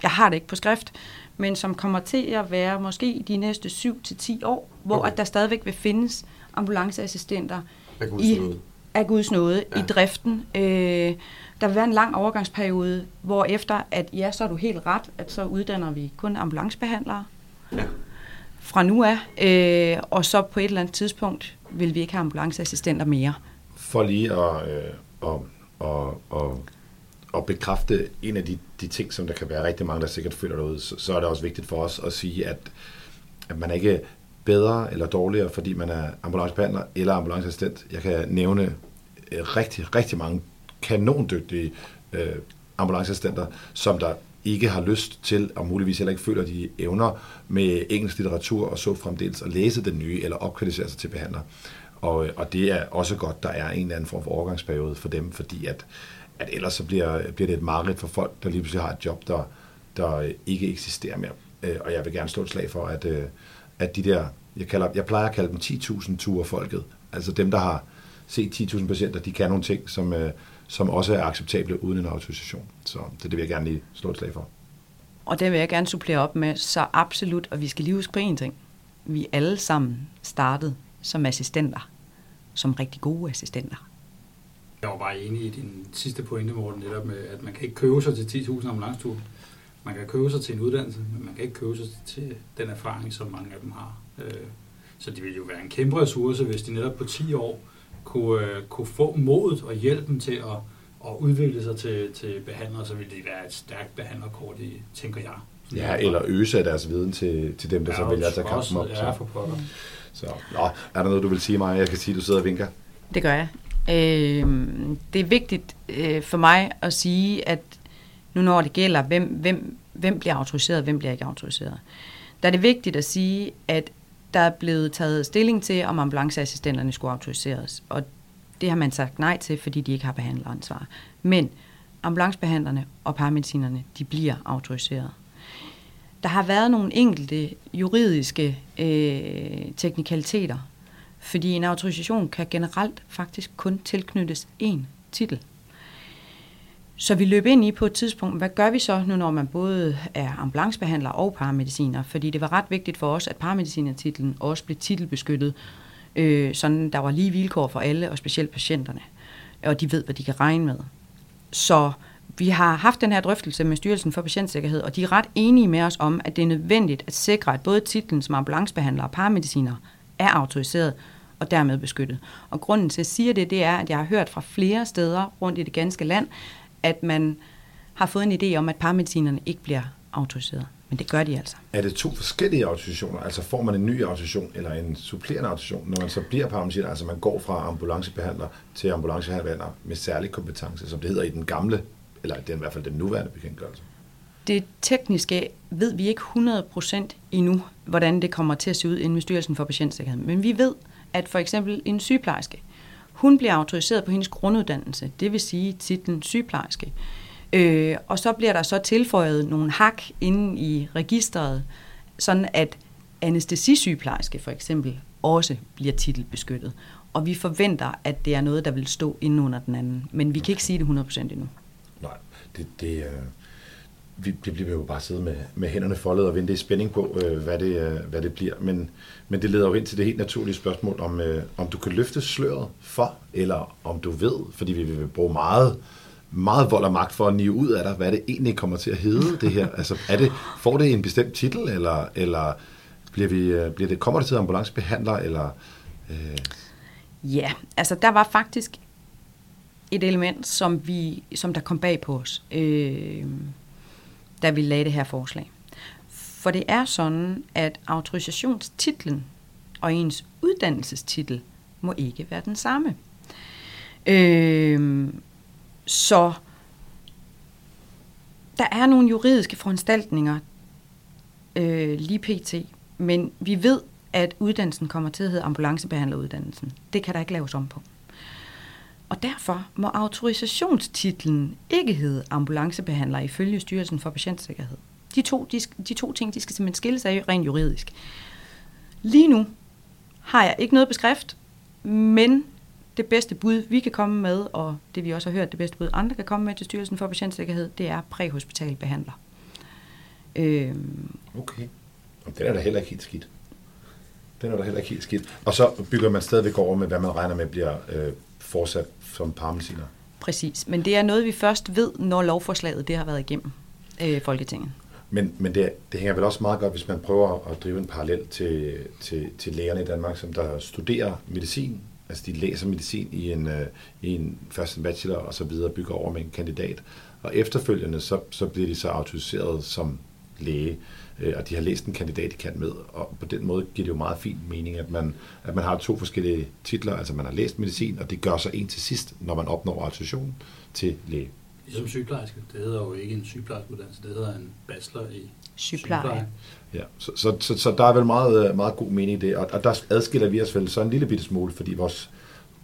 jeg har det ikke på skrift, men som kommer til at være måske de næste 7-10 år, hvor okay. at der stadigvæk vil findes ambulanceassistenter i, af Guds nåde ja. i driften. Øh, der vil være en lang overgangsperiode, hvor efter at ja, så er du helt ret, at så uddanner vi kun ambulancebehandlere ja. fra nu af, øh, og så på et eller andet tidspunkt vil vi ikke have ambulanceassistenter mere. For lige at, øh, at, at, at, at bekræfte en af de, de ting, som der kan være rigtig mange, der sikkert føler derude, så, så er det også vigtigt for os at sige, at, at man ikke bedre eller dårligere, fordi man er ambulancebehandler eller ambulanceassistent. Jeg kan nævne øh, rigtig, rigtig mange kanondygtige øh, ambulanceassistenter, som der ikke har lyst til, og muligvis heller ikke føler, de evner med engelsk litteratur og så fremdeles at læse den nye, eller opkvalificere sig til behandler. Og, øh, og det er også godt, der er en eller anden form for overgangsperiode for dem, fordi at, at ellers så bliver, bliver det et mareridt for folk, der lige pludselig har et job, der, der ikke eksisterer mere. Øh, og jeg vil gerne slå et slag for, at, øh, at de der, jeg, kalder, jeg plejer at kalde dem 10.000 ture folket, altså dem, der har set 10.000 patienter, de kan nogle ting, som, øh, som også er acceptable uden en autorisation. Så det, det vil jeg gerne lige slå et slag for. Og det vil jeg gerne supplere op med, så absolut, og vi skal lige huske på en ting. Vi alle sammen startede som assistenter, som rigtig gode assistenter. Jeg var bare enig i din sidste pointe, Morten, netop med, at man kan ikke købe sig til 10.000 ambulanceture. Man kan købe sig til en uddannelse, men man kan ikke købe sig til den erfaring, som mange af dem har. Øh, så det ville jo være en kæmpe ressource, hvis de netop på 10 år kunne, øh, kunne få modet og hjælpen til at, at udvikle sig til, til behandlere, så ville det være et stærkt behandlerkort, i, tænker jeg. Ja, eller øse af deres viden til, til dem, der så vælger at tage kampen op. Ja, for pokker. Så, nå, er der noget, du vil sige mig? Jeg kan sige, at du sidder og vinker. Det gør jeg. Øh, det er vigtigt øh, for mig at sige, at nu når det gælder, hvem, hvem, hvem bliver autoriseret, hvem bliver ikke autoriseret, der er det vigtigt at sige, at der er blevet taget stilling til, om ambulanceassistenterne skulle autoriseres. Og det har man sagt nej til, fordi de ikke har behandleransvar. Men ambulancebehandlerne og paramedicinerne, de bliver autoriseret. Der har været nogle enkelte juridiske øh, teknikaliteter, fordi en autorisation kan generelt faktisk kun tilknyttes én titel. Så vi løb ind i på et tidspunkt, hvad gør vi så nu, når man både er ambulancebehandler og paramediciner? Fordi det var ret vigtigt for os, at paramedicinertitlen også blev titelbeskyttet, øh, sådan der var lige vilkår for alle, og specielt patienterne. Og de ved, hvad de kan regne med. Så vi har haft den her drøftelse med Styrelsen for Patientsikkerhed, og de er ret enige med os om, at det er nødvendigt at sikre, at både titlen som ambulancebehandler og paramediciner er autoriseret og dermed beskyttet. Og grunden til, at jeg siger det, det er, at jeg har hørt fra flere steder rundt i det ganske land, at man har fået en idé om, at paramedicinerne ikke bliver autoriseret. Men det gør de altså. Er det to forskellige autorisationer? Altså får man en ny autorisation eller en supplerende autorisation, når man så bliver paramediciner? Altså man går fra ambulancebehandler til ambulancebehandler med særlig kompetence, som det hedder i den gamle, eller det er i hvert fald den nuværende bekendtgørelse. Det tekniske ved vi ikke 100% endnu, hvordan det kommer til at se ud inden ved Styrelsen for Patientsikkerhed. Men vi ved, at for eksempel en sygeplejerske, hun bliver autoriseret på hendes grunduddannelse, det vil sige titlen sygeplejerske. Øh, og så bliver der så tilføjet nogle hak inde i registret, sådan at anestesisygeplejerske for eksempel også bliver titelbeskyttet. Og vi forventer, at det er noget, der vil stå inden under den anden. Men vi kan ikke sige det 100% endnu. Nej, det, det, er vi, det bliver jo bare sidde med, med hænderne foldet og vente i spænding på, øh, hvad, det, øh, hvad det bliver. Men, men det leder jo ind til det helt naturlige spørgsmål, om, øh, om du kan løfte sløret for, eller om du ved, fordi vi vil bruge meget meget vold og magt for at nive ud af dig, hvad det egentlig kommer til at hedde, det her. Altså, er det, får det en bestemt titel, eller, eller bliver vi, øh, bliver det, kommer det til ambulancebehandler, eller... Øh... Ja, altså der var faktisk et element, som, vi, som der kom bag på os, øh, da vi lagde det her forslag. For det er sådan, at autorisationstitlen og ens uddannelsestitel må ikke være den samme. Øh, så der er nogle juridiske foranstaltninger øh, lige pt. Men vi ved, at uddannelsen kommer til at hedde ambulancebehandleruddannelsen. Det kan der ikke laves om på. Og derfor må autorisationstitlen ikke hedde ambulancebehandler ifølge Styrelsen for Patientsikkerhed. De to, de, de to ting, de skal simpelthen skilles af rent juridisk. Lige nu har jeg ikke noget beskrift, men det bedste bud, vi kan komme med, og det vi også har hørt, det bedste bud, andre kan komme med til Styrelsen for Patientsikkerhed, det er præhospital behandler. Øhm. Okay. Og den er da heller ikke helt skidt. Den er da heller ikke helt skidt. Og så bygger man stadigvæk over med, hvad man regner med bliver øh, fortsat som paramediciner. Præcis, men det er noget, vi først ved, når lovforslaget det har været igennem øh, Folketinget. Men, men det, det hænger vel også meget godt, hvis man prøver at drive en parallel til, til, til lægerne i Danmark, som der studerer medicin, altså de læser medicin i en, øh, i en først en bachelor og så videre bygger over med en kandidat. Og efterfølgende så, så bliver de så autoriseret som læge, øh, og de har læst en kandidat, de kan med. Og på den måde giver det jo meget fin mening, at man, at man har to forskellige titler, altså man har læst medicin, og det gør sig en til sidst, når man opnår autorisation til læge. Ligesom sygeplejerske. Det hedder jo ikke en sygeplejerskeuddannelse, det hedder en bachelor i sygepleje. sygepleje. Ja, så, så, så, så der er vel meget, meget god mening i det, og, og der adskiller vi os vel så en lille bitte smule, fordi vores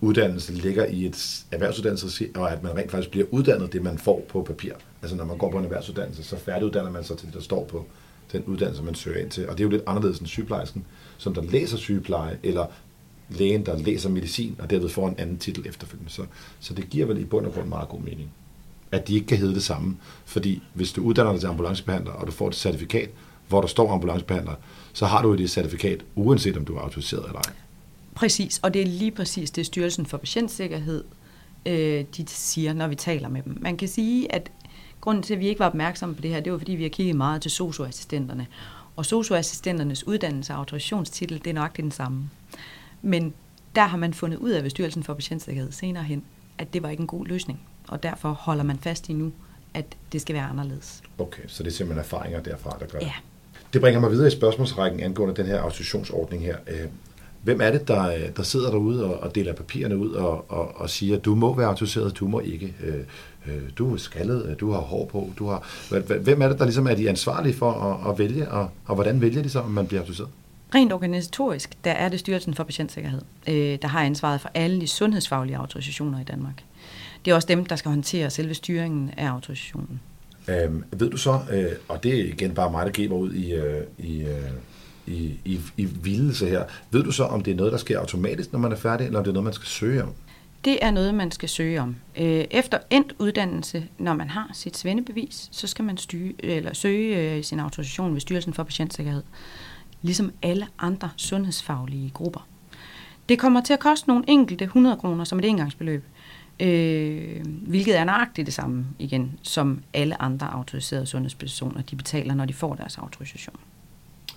uddannelse ligger i et erhvervsuddannelse, og at man rent faktisk bliver uddannet det, man får på papir. Altså når man går på en erhvervsuddannelse, så færdiguddanner man sig til det, der står på den uddannelse, man søger ind til. Og det er jo lidt anderledes end sygeplejersken, som der læser sygepleje, eller lægen, der læser medicin, og derved får en anden titel efterfølgende. Så, så det giver vel i bund og grund meget god mening. at de ikke kan hedde det samme. Fordi hvis du uddanner dig til ambulancebehandler, og du får et certifikat, hvor der står ambulancebehandler, så har du det certifikat, uanset om du er autoriseret eller ej. Præcis, og det er lige præcis det, Styrelsen for Patientsikkerhed øh, de siger, når vi taler med dem. Man kan sige, at grunden til, at vi ikke var opmærksomme på det her, det var, fordi vi har kigget meget til socioassistenterne. Og socioassistenternes uddannelse og autorisationstitel, det er nok den samme. Men der har man fundet ud af ved Styrelsen for Patientsikkerhed senere hen, at det var ikke en god løsning. Og derfor holder man fast i nu, at det skal være anderledes. Okay, så det er simpelthen erfaringer derfra, der gør det. Ja. Det bringer mig videre i spørgsmålsrækken angående den her autorisationsordning her. Øh, Hvem er det, der, der sidder derude og, og deler papirerne ud og, og, og siger, du må være autoriseret, du må ikke. Øh, øh, du er skaldet, du har hår på. Du har, hvem er det, der ligesom er de ansvarlige for at, at vælge, og, og hvordan vælger de så, om man bliver autoriseret? Rent organisatorisk, der er det Styrelsen for Patientsikkerhed, øh, der har ansvaret for alle de sundhedsfaglige autorisationer i Danmark. Det er også dem, der skal håndtere selve styringen af autorisationen. Øhm, ved du så, øh, og det er igen bare mig, der giver ud i, øh, i, øh, i, i, i vildelse her, ved du så, om det er noget, der sker automatisk, når man er færdig, eller om det er noget, man skal søge om? Det er noget, man skal søge om. Øh, efter endt uddannelse, når man har sit svendebevis, så skal man styre, eller søge øh, sin autorisation ved Styrelsen for Patientsikkerhed ligesom alle andre sundhedsfaglige grupper. Det kommer til at koste nogle enkelte 100 kroner som et engangsbeløb, øh, hvilket er nøjagtigt det samme igen, som alle andre autoriserede sundhedspersoner, de betaler, når de får deres autorisation.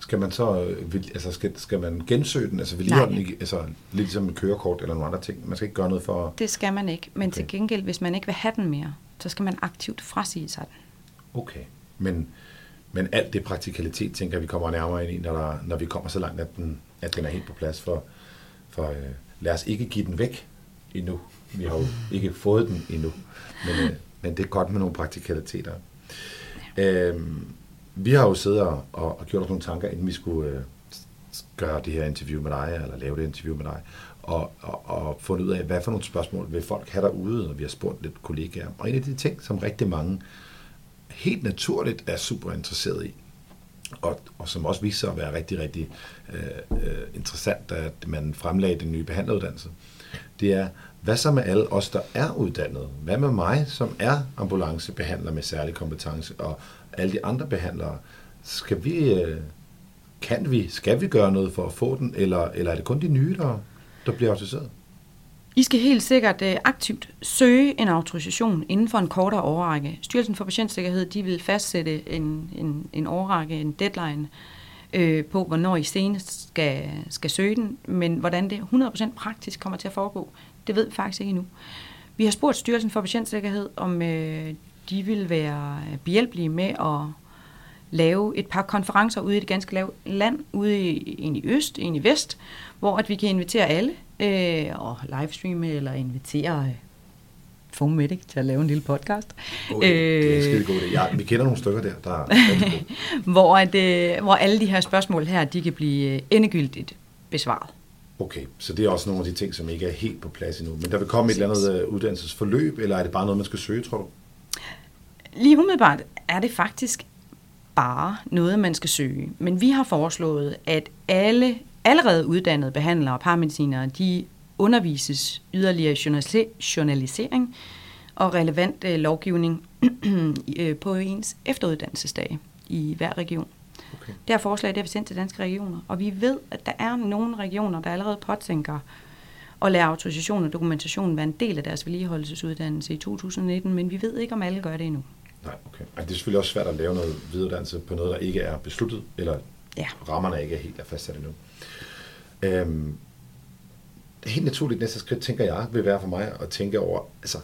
Skal man så, øh, altså skal, skal man gensøge den, altså vedligeholde den, altså lidt ligesom en kørekort eller nogle andre ting? Man skal ikke gøre noget for... Det skal man ikke, men okay. til gengæld, hvis man ikke vil have den mere, så skal man aktivt frasige sig den. Okay, men men alt det praktikalitet, tænker vi kommer nærmere ind i, når, der, når vi kommer så langt, at den, at den er helt på plads. For, for øh, lad os ikke give den væk endnu. Vi har jo ikke fået den endnu. Men, øh, men det er godt med nogle praktikaliteter. Øh, vi har jo siddet og, og gjort os nogle tanker, inden vi skulle øh, gøre det her interview med dig, eller lave det interview med dig, og, og, og fundet ud af, hvad for nogle spørgsmål vil folk have derude, og vi har spurgt lidt kollegaer. Og en af de ting, som rigtig mange helt naturligt er super interesseret i. Og, og som også viser sig at være rigtig, rigtig øh, øh, interessant, at man fremlagde den nye behandleruddannelse, det er, hvad så med alle os, der er uddannet? Hvad med mig, som er ambulancebehandler med særlig kompetence, og alle de andre behandlere? Skal vi, øh, kan vi, skal vi gøre noget for at få den, eller, eller er det kun de nye, der, der bliver autoriseret? I skal helt sikkert øh, aktivt søge en autorisation inden for en kortere overrække. Styrelsen for Patientsikkerhed de vil fastsætte en, en, en overrække, en deadline øh, på, hvornår I senest skal, skal søge den, men hvordan det 100% praktisk kommer til at foregå, det ved vi faktisk ikke endnu. Vi har spurgt Styrelsen for Patientsikkerhed, om øh, de vil være behjælpelige med at lave et par konferencer ude i det ganske land, ude i, en i øst, en i vest, hvor at vi kan invitere alle øh, og livestreame eller invitere øh, Fomedic til at lave en lille podcast. Okay, det er en skide god idé. Ja, vi kender nogle stykker der, der er hvor, at, øh, hvor alle de her spørgsmål her, de kan blive øh, endegyldigt besvaret. Okay, så det er også nogle af de ting, som ikke er helt på plads endnu. Men der vil komme et eller andet uh, uddannelsesforløb, eller er det bare noget, man skal søge, tror du? Lige umiddelbart er det faktisk bare noget, man skal søge. Men vi har foreslået, at alle allerede uddannede behandlere og paramedicinere, de undervises yderligere journalisering og relevant øh, lovgivning øh, på ens efteruddannelsesdag i hver region. Okay. Det her forslag det har vi sendt til danske regioner, og vi ved, at der er nogle regioner, der allerede påtænker at lade autorisation og dokumentation være en del af deres vedligeholdelsesuddannelse i 2019, men vi ved ikke, om alle gør det endnu. Nej, okay. Og det er selvfølgelig også svært at lave noget videreuddannelse på noget, der ikke er besluttet, eller ja. rammerne ikke er helt er fastsat endnu. Øhm, helt naturligt næste skridt, tænker jeg, vil være for mig at tænke over, altså,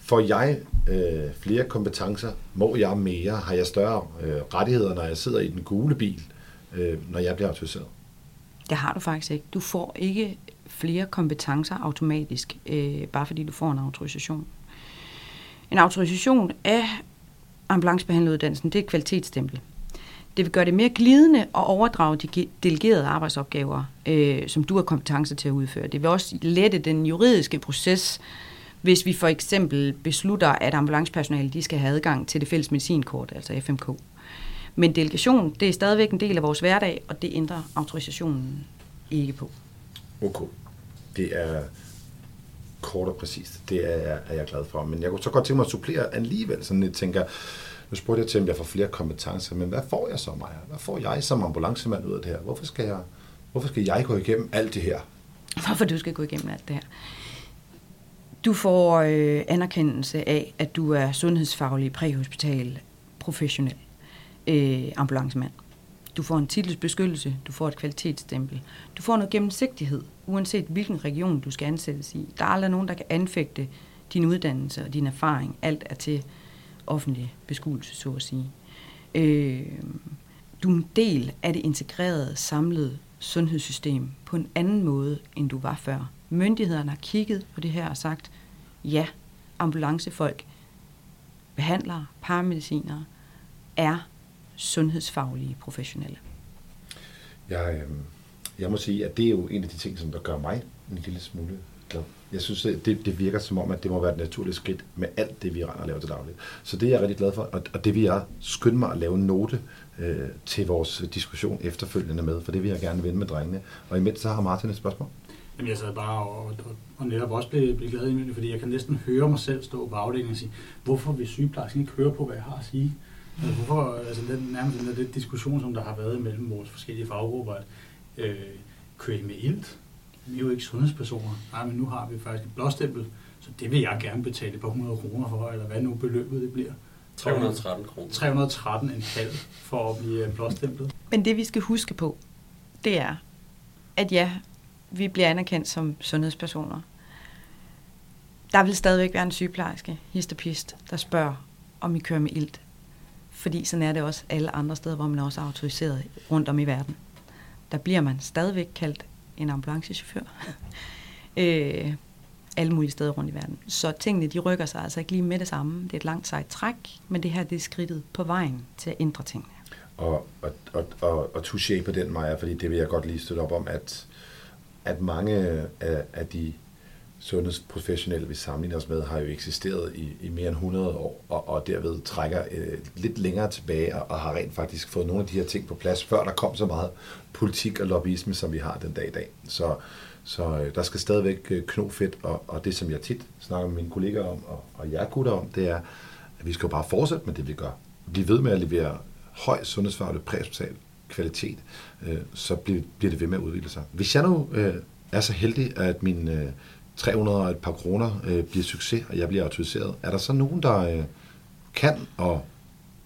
får jeg øh, flere kompetencer? Må jeg mere? Har jeg større øh, rettigheder, når jeg sidder i den gule bil, øh, når jeg bliver autoriseret? Det har du faktisk ikke. Du får ikke flere kompetencer automatisk, øh, bare fordi du får en autorisation. En autorisation af ambulancebehandleruddannelsen, det er et kvalitetsstempel. Det vil gøre det mere glidende at overdrage de delegerede arbejdsopgaver, øh, som du har kompetencer til at udføre. Det vil også lette den juridiske proces, hvis vi for eksempel beslutter, at ambulancepersonale de skal have adgang til det fælles medicinkort, altså FMK. Men delegation, det er stadigvæk en del af vores hverdag, og det ændrer autorisationen ikke på. Okay. Det er kort og præcist. Det er jeg, er jeg glad for. Men jeg kunne så godt tænke mig at supplere alligevel, sådan lidt tænker, nu spurgte jeg til, om jeg får flere kompetencer, men hvad får jeg så, Maja? Hvad får jeg som ambulancemand ud af det her? Hvorfor skal jeg, hvorfor skal jeg gå igennem alt det her? Hvorfor du skal gå igennem alt det her? Du får øh, anerkendelse af, at du er sundhedsfaglig præhospital professionel øh, ambulancemand. Du får en titelsbeskyttelse, du får et kvalitetsstempel. Du får noget gennemsigtighed, uanset hvilken region du skal ansættes i. Der er aldrig nogen, der kan anfægte din uddannelse og din erfaring. Alt er til offentlig beskuelse, så at sige. Øh, du er en del af det integrerede, samlede sundhedssystem på en anden måde, end du var før. Myndighederne har kigget på det her og sagt, ja, ambulancefolk, behandlere, paramedicinere er sundhedsfaglige professionelle. Jeg, øh, jeg må sige, at det er jo en af de ting, som der gør mig en lille smule glad. Jeg synes, det, det virker som om, at det må være et naturligt skridt med alt det, vi render og laver til dagligt. Så det er jeg rigtig glad for, og, og det vil jeg skynde mig at lave en note øh, til vores diskussion efterfølgende med, for det vil jeg gerne vende med drengene. Og imens så har Martin et spørgsmål. Jamen, jeg sad bare og, og, og netop også blev, blev glad i fordi jeg kan næsten høre mig selv stå på afdelingen og sige, hvorfor vil sygeplejersken ikke høre på, hvad jeg har at sige? Altså, hvorfor, altså den, nærmest den, der, den diskussion, som der har været mellem vores forskellige faggrupper, at øh, kører I med ilt? Vi er jo ikke sundhedspersoner. Nej, men nu har vi faktisk et blåstempel, så det vil jeg gerne betale på 100 kroner for, eller hvad nu beløbet det bliver. 313 kroner. 313,5 for at blive blåstemplet. Men det vi skal huske på, det er, at ja, vi bliver anerkendt som sundhedspersoner. Der vil stadigvæk være en sygeplejerske, histopist, der spørger, om I kører med ilt. Fordi sådan er det også alle andre steder, hvor man er også autoriseret rundt om i verden. Der bliver man stadigvæk kaldt en ambulancechauffør. øh, alle mulige steder rundt i verden. Så tingene, de rykker sig altså ikke lige med det samme. Det er et langt sejt træk, men det her, det er skridtet på vejen til at ændre tingene. Og, og, og, og, og touché på den, Maja, fordi det vil jeg godt lige støtte op om, at, at mange af, af de sundhedsprofessionelle, vi sammenligner os med, har jo eksisteret i, i mere end 100 år, og, og derved trækker øh, lidt længere tilbage, og, og har rent faktisk fået nogle af de her ting på plads, før der kom så meget politik og lobbyisme, som vi har den dag i dag. Så, så øh, der skal stadigvæk øh, og, og det, som jeg tit snakker med mine kollegaer om, og, og jer gutter om, det er, at vi skal jo bare fortsætte med det, vi gør. Bliv ved med at levere høj sundhedsfaglig præhospital kvalitet, øh, så bliver, bliver det ved med at udvikle sig. Hvis jeg nu øh, er så heldig, at min øh, 300 og et par kroner øh, bliver succes, og jeg bliver autoriseret, er der så nogen, der øh, kan og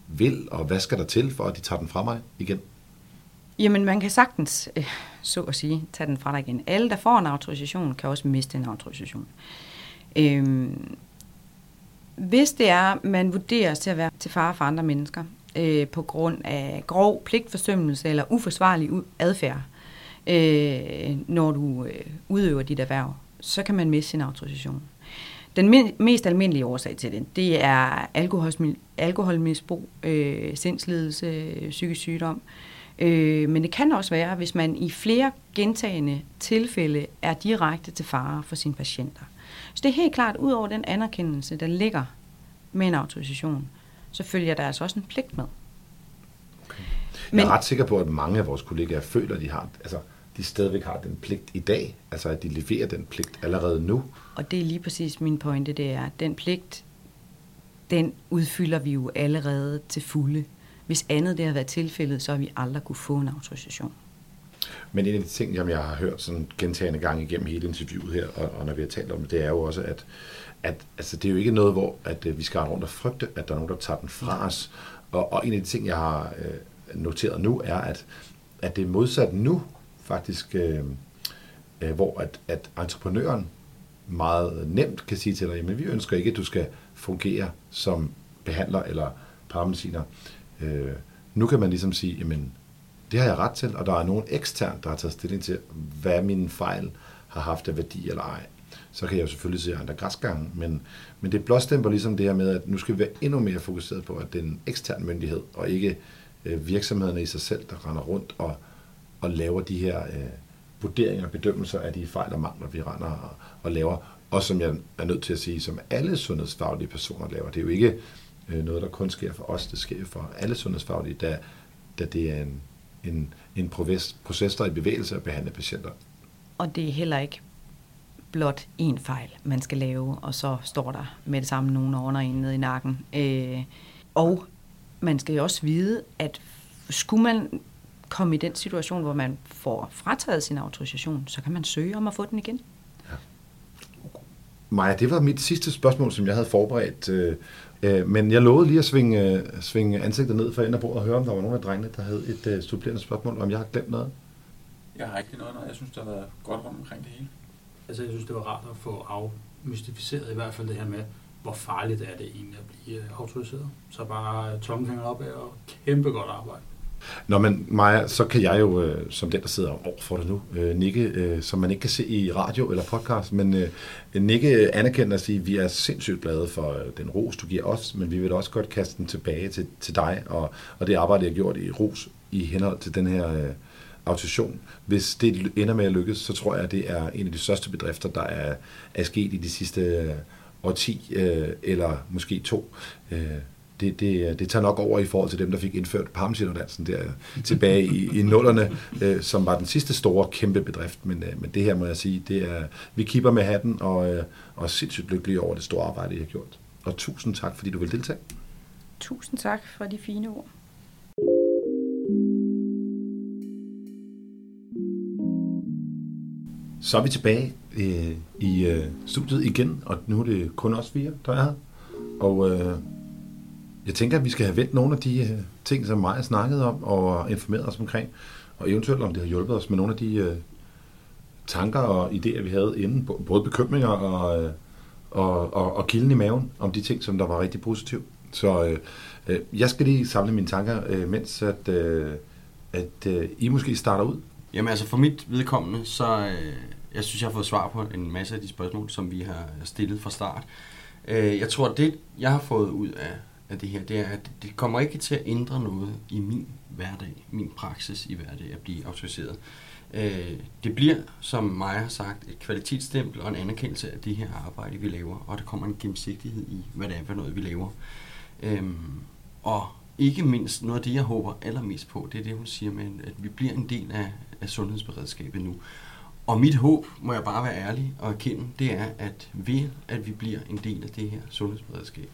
vil, og hvad skal der til, for at de tager den fra mig igen? Jamen, man kan sagtens, øh, så at sige, tage den fra dig igen. Alle, der får en autorisation, kan også miste en autorisation. Øhm, hvis det er, man vurderes til at være til fare for andre mennesker, øh, på grund af grov pligtforsømmelse eller uforsvarlig adfærd, øh, når du øh, udøver dit erhverv, så kan man miste sin autorisation. Den mest almindelige årsag til det, det er alkoholmisbrug, øh, sindslidelse, psykisk sygdom. Øh, men det kan også være, hvis man i flere gentagende tilfælde er direkte til fare for sine patienter. Så det er helt klart, ud over den anerkendelse, der ligger med en autorisation, så følger der altså også en pligt med. Okay. Jeg er ret sikker på, at mange af vores kollegaer føler, at de har, altså, de stadigvæk har den pligt i dag, altså at de leverer den pligt allerede nu. Og det er lige præcis min pointe, det er, at den pligt, den udfylder vi jo allerede til fulde. Hvis andet det har været tilfældet, så har vi aldrig kunne få en autorisation. Men en af de ting, som jeg har hørt sådan gentagende gange igennem hele interviewet her, og, og når vi har talt om det, det er jo også, at, at altså, det er jo ikke noget, hvor at, øh, vi skal rundt og frygte, at der er nogen, der tager den fra os. Og, og en af de ting, jeg har øh, noteret nu, er, at, at det er modsat nu, faktisk, øh, øh, hvor at, at entreprenøren meget nemt kan sige til dig, men vi ønsker ikke, at du skal fungere som behandler eller paramediciner. Øh, nu kan man ligesom sige, jamen, det har jeg ret til, og der er nogen ekstern, der har taget stilling til, hvad mine fejl har haft af værdi eller ej. Så kan jeg jo selvfølgelig se andre græsgange, men, men det blåstemper ligesom det her med, at nu skal vi være endnu mere fokuseret på, at det er en ekstern myndighed, og ikke øh, virksomhederne i sig selv, der render rundt og, og laver de her øh, vurderinger og bedømmelser af de fejl og mangler, vi render og, og laver. Og som jeg er nødt til at sige, som alle sundhedsfaglige personer laver. Det er jo ikke øh, noget, der kun sker for os, det sker for alle sundhedsfaglige, da, da det er en, en, en proces, proces, der er i bevægelse at behandle patienter. Og det er heller ikke blot én fejl, man skal lave, og så står der med det samme nogen under en nede i nakken. Øh, og man skal jo også vide, at skulle man komme i den situation, hvor man får frataget sin autorisation, så kan man søge om at få den igen. Maja, det var mit sidste spørgsmål, som jeg havde forberedt. Øh, øh, men jeg lovede lige at svinge, svinge ansigtet ned for enden af bordet og høre, om der var nogen af drengene, der havde et øh, supplerende spørgsmål, om jeg har glemt noget. Jeg har ikke noget, når jeg synes, der har været godt rundt omkring det hele. Altså, jeg synes, det var rart at få afmystificeret i hvert fald det her med, hvor farligt er det egentlig at blive autoriseret. Så bare tommelfingeren op og kæmpe godt arbejde. Nå, men Maja, så kan jeg jo, øh, som den, der sidder over for dig nu, øh, nikke, øh, som man ikke kan se i radio eller podcast, men øh, nikke anerkende og sige, at vi er sindssygt glade for øh, den ros, du giver os, men vi vil også godt kaste den tilbage til, til dig, og, og det arbejde, jeg har gjort i ros i henhold til den her øh, autorisation. Hvis det ender med at lykkes, så tror jeg, at det er en af de største bedrifter, der er, er sket i de sidste øh, årti, øh, eller måske to. Øh, det, det, det tager nok over i forhold til dem, der fik indført parmesinudansen der tilbage i, i nullerne, øh, som var den sidste store kæmpe bedrift. Men, øh, men det her må jeg sige, det er, vi kipper med hatten og, øh, og er sindssygt lykkelige over det store arbejde, I har gjort. Og tusind tak, fordi du vil deltage. Tusind tak for de fine ord. Så er vi tilbage øh, i øh, studiet igen, og nu er det kun os fire, der er her. Og øh, jeg tænker, at vi skal have vendt nogle af de øh, ting, som Maja snakkede om, og informeret os omkring, og eventuelt om det har hjulpet os med nogle af de øh, tanker og idéer, vi havde inden, både bekymringer og, øh, og, og, og kilden i maven, om de ting, som der var rigtig positive. Så øh, jeg skal lige samle mine tanker, øh, mens at, øh, at øh, I måske starter ud. Jamen altså for mit vedkommende, så øh, jeg synes, jeg har fået svar på en masse af de spørgsmål, som vi har stillet fra start. Øh, jeg tror, det jeg har fået ud af af det her, det er, at det kommer ikke til at ændre noget i min hverdag, min praksis i hverdag at blive autoriseret. Øh, det bliver, som Maja har sagt, et kvalitetsstempel og en anerkendelse af det her arbejde, vi laver, og der kommer en gennemsigtighed i, hvad det er for noget, vi laver. Øhm, og ikke mindst noget af det, jeg håber allermest på, det er det, hun siger med, at vi bliver en del af, af sundhedsberedskabet nu. Og mit håb, må jeg bare være ærlig og erkende, det er, at ved at vi bliver en del af det her sundhedsberedskab,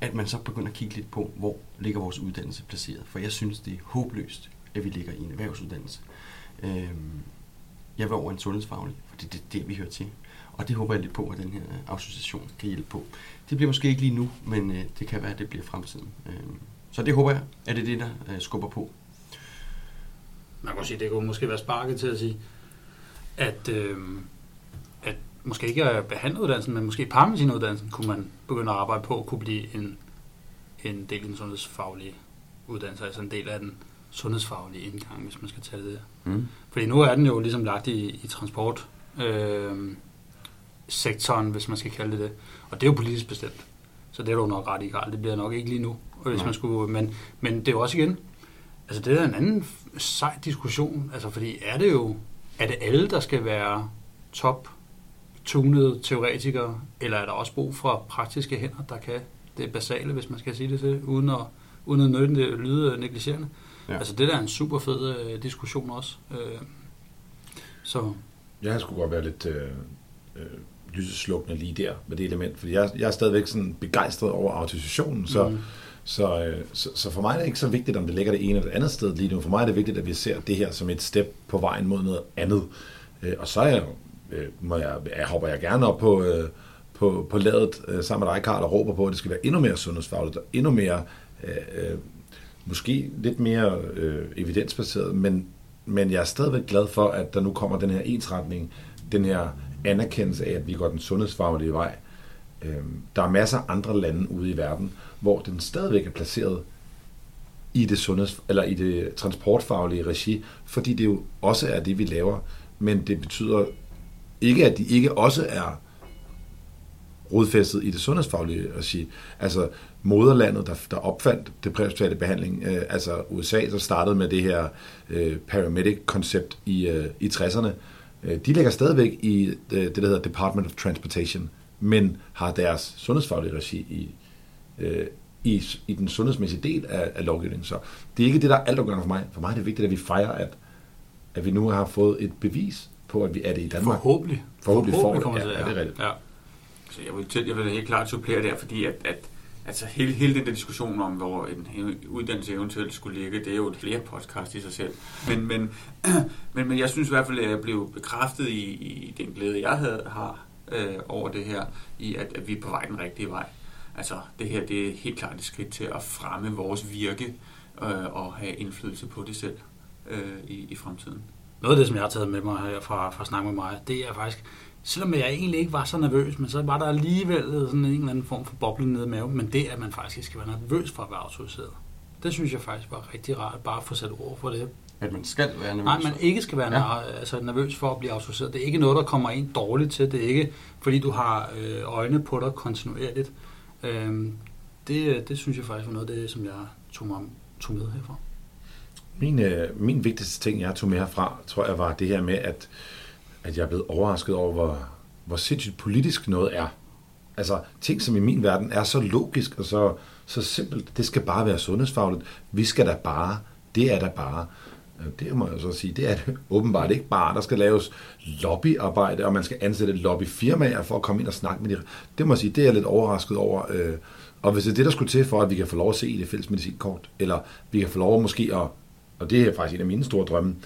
at man så begynder at kigge lidt på, hvor ligger vores uddannelse placeret. For jeg synes, det er håbløst, at vi ligger i en erhvervsuddannelse. Øhm, jeg vil over en sundhedsfaglig, for det er det, det, vi hører til. Og det håber jeg lidt på, at den her association kan hjælpe på. Det bliver måske ikke lige nu, men øh, det kan være, at det bliver fremtiden. Øhm, så det håber jeg, at det er det, der øh, skubber på. Man kan sige, det kunne måske være sparket til at sige, at, øh, måske ikke at behandle uddannelsen, men måske parmesinuddannelsen kunne man begynde at arbejde på, kunne blive en, en del af den sundhedsfaglige uddannelse, altså en del af den sundhedsfaglige indgang, hvis man skal tage det der. Mm. Fordi nu er den jo ligesom lagt i, i transport øh, sektoren, hvis man skal kalde det det. Og det er jo politisk bestemt. Så det er du nok ret i, Karl. Det bliver nok ikke lige nu, hvis Nej. man skulle, men, men det er jo også igen, altså det er en anden sej diskussion, altså fordi er det jo, er det alle, der skal være top tunede teoretikere, eller er der også brug for praktiske hænder, der kan det basale, hvis man skal sige det til, uden at, uden at nødde det lyde negligerende. Ja. Altså det der er en super fed øh, diskussion også. Øh, så. Jeg skulle godt være lidt øh, øh, lyseslukkende lige der med det element, fordi jeg, jeg er stadigvæk sådan begejstret over autorisationen, så, mm. så, øh, så, så for mig er det ikke så vigtigt, om det ligger det ene eller det andet sted lige nu. For mig er det vigtigt, at vi ser det her som et step på vejen mod noget andet. Øh, og så er jeg øh, må jeg, jeg hopper jeg gerne op på, øh, på, på ladet øh, sammen med dig, Karl, og råber på, at det skal være endnu mere sundhedsfagligt, og endnu mere, øh, øh, måske lidt mere øh, evidensbaseret, men, men jeg er stadigvæk glad for, at der nu kommer den her ensretning, den her anerkendelse af, at vi går den sundhedsfaglige vej. Øh, der er masser af andre lande ude i verden, hvor den stadigvæk er placeret i det, sundheds, eller i det transportfaglige regi, fordi det jo også er det, vi laver, men det betyder ikke, at de ikke også er rodfæstet i det sundhedsfaglige regi. Altså moderlandet, der, der opfandt det præhospitale behandling, øh, altså USA, der startede med det her øh, paramedic-koncept i, øh, i 60'erne, øh, de ligger stadigvæk i øh, det, der hedder Department of Transportation, men har deres sundhedsfaglige regi i, øh, i, i den sundhedsmæssige del af, af lovgivningen. Så det er ikke det, der er altafgørende for mig. For mig er det vigtigt, at vi fejrer, at, at vi nu har fået et bevis på, at vi er det i Danmark. Forhåbentlig. Forhåbentlig det. kommer Ja, til ja, det er rigtigt. Ja. Så jeg vil, til- jeg vil helt klart supplere der, fordi at, at altså hele, hele den der diskussion om, hvor en en uddannelse eventuelt skulle ligge, det er jo et flere podcast i sig selv. Men, men, men, men jeg synes i hvert fald, at jeg blev bekræftet i, i den glæde, jeg havde, har øh, over det her, i at, at vi er på vej den rigtige vej. Altså det her, det er helt klart et skridt til at fremme vores virke øh, og have indflydelse på det selv øh, i, i fremtiden. Noget af det, som jeg har taget med mig her fra, fra snak med mig, det er faktisk, selvom jeg egentlig ikke var så nervøs, men så var der alligevel sådan en eller anden form for boble nede i maven, men det, at man faktisk ikke skal være nervøs for at være autoriseret, det synes jeg faktisk var rigtig rart, bare at få sat ord for det. At man skal være nervøs. Nej, man ikke skal være Ja. altså, nervøs for at blive autoriseret. Det er ikke noget, der kommer en dårligt til. Det er ikke, fordi du har øh, øjne på dig kontinuerligt. Øhm, det, det synes jeg faktisk var noget af det, som jeg tog, mig, tog med herfra. Min, øh, min vigtigste ting, jeg tog med herfra, tror jeg var det her med, at, at jeg er blevet overrasket over, hvor, hvor sindssygt politisk noget er. Altså ting, som i min verden er så logisk og så, så simpelt. Det skal bare være sundhedsfagligt. Vi skal da bare. Det er da bare. Øh, det må jeg så sige, det er det åbenbart ikke bare. Der skal laves lobbyarbejde, og man skal ansætte lobbyfirmaer for at komme ind og snakke med de... Det må jeg sige, det er jeg lidt overrasket over. Øh. Og hvis det er det, der skulle til for, at vi kan få lov at se i det fælles medicinkort, eller vi kan få lov måske at, og det er faktisk en af mine store drømme,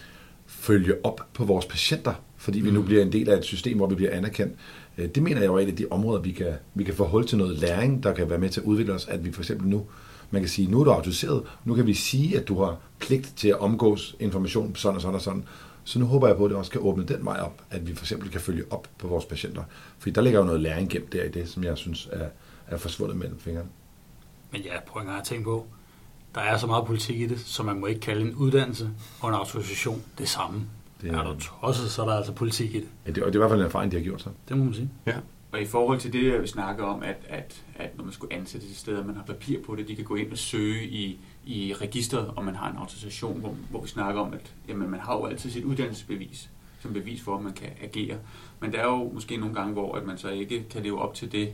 følge op på vores patienter, fordi vi nu bliver en del af et system, hvor vi bliver anerkendt. Øh, Det mener jeg jo er et af de områder, vi kan, vi kan få hul til noget læring, der kan være med til at udvikle os, at vi for eksempel nu, man kan sige, nu er du autoriseret, nu kan vi sige, at du har pligt til at omgås information på sådan og sådan og sådan. Så nu håber jeg på, at det også kan åbne den vej op, at vi for eksempel kan følge op på vores patienter. Fordi der ligger jo noget læring gemt der i det, som jeg synes er, er forsvundet mellem fingrene. Men ja, prøv at tænke på, der er så meget politik i det, så man må ikke kalde en uddannelse og en autorisation det samme. Det Det er- er du tosset, så er der altså politik i det. Ja, det, og det er i hvert fald en erfaring, de har gjort sig. Det må man sige. Ja. Og i forhold til det, vi snakker om, at, at, at når man skulle ansætte til steder, man har papir på det, de kan gå ind og søge i, i registret, om man har en autorisation, hvor, hvor vi snakker om, at jamen, man har jo altid sit uddannelsesbevis som bevis for, at man kan agere. Men der er jo måske nogle gange, hvor at man så ikke kan leve op til det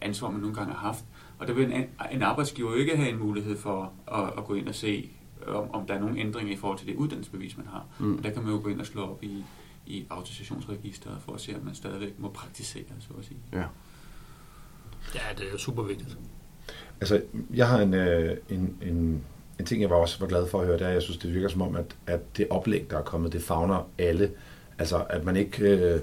ansvar, man nogle gange har haft. Og der vil en, en arbejdsgiver ikke have en mulighed for at, at gå ind og se, om, om der er nogle ændringer i forhold til det uddannelsesbevis, man har. Mm. Mm. Der kan man jo gå ind og slå op i, i autorisationsregisteret for at se, om man stadigvæk må praktisere, så at sige. Ja. Ja, det er jo super vigtigt. Altså, jeg har en, øh, en, en, en ting, jeg var også var glad for at høre, det er, at jeg synes, det virker som om, at, at det oplæg, der er kommet, det fagner alle. Altså, at man ikke øh,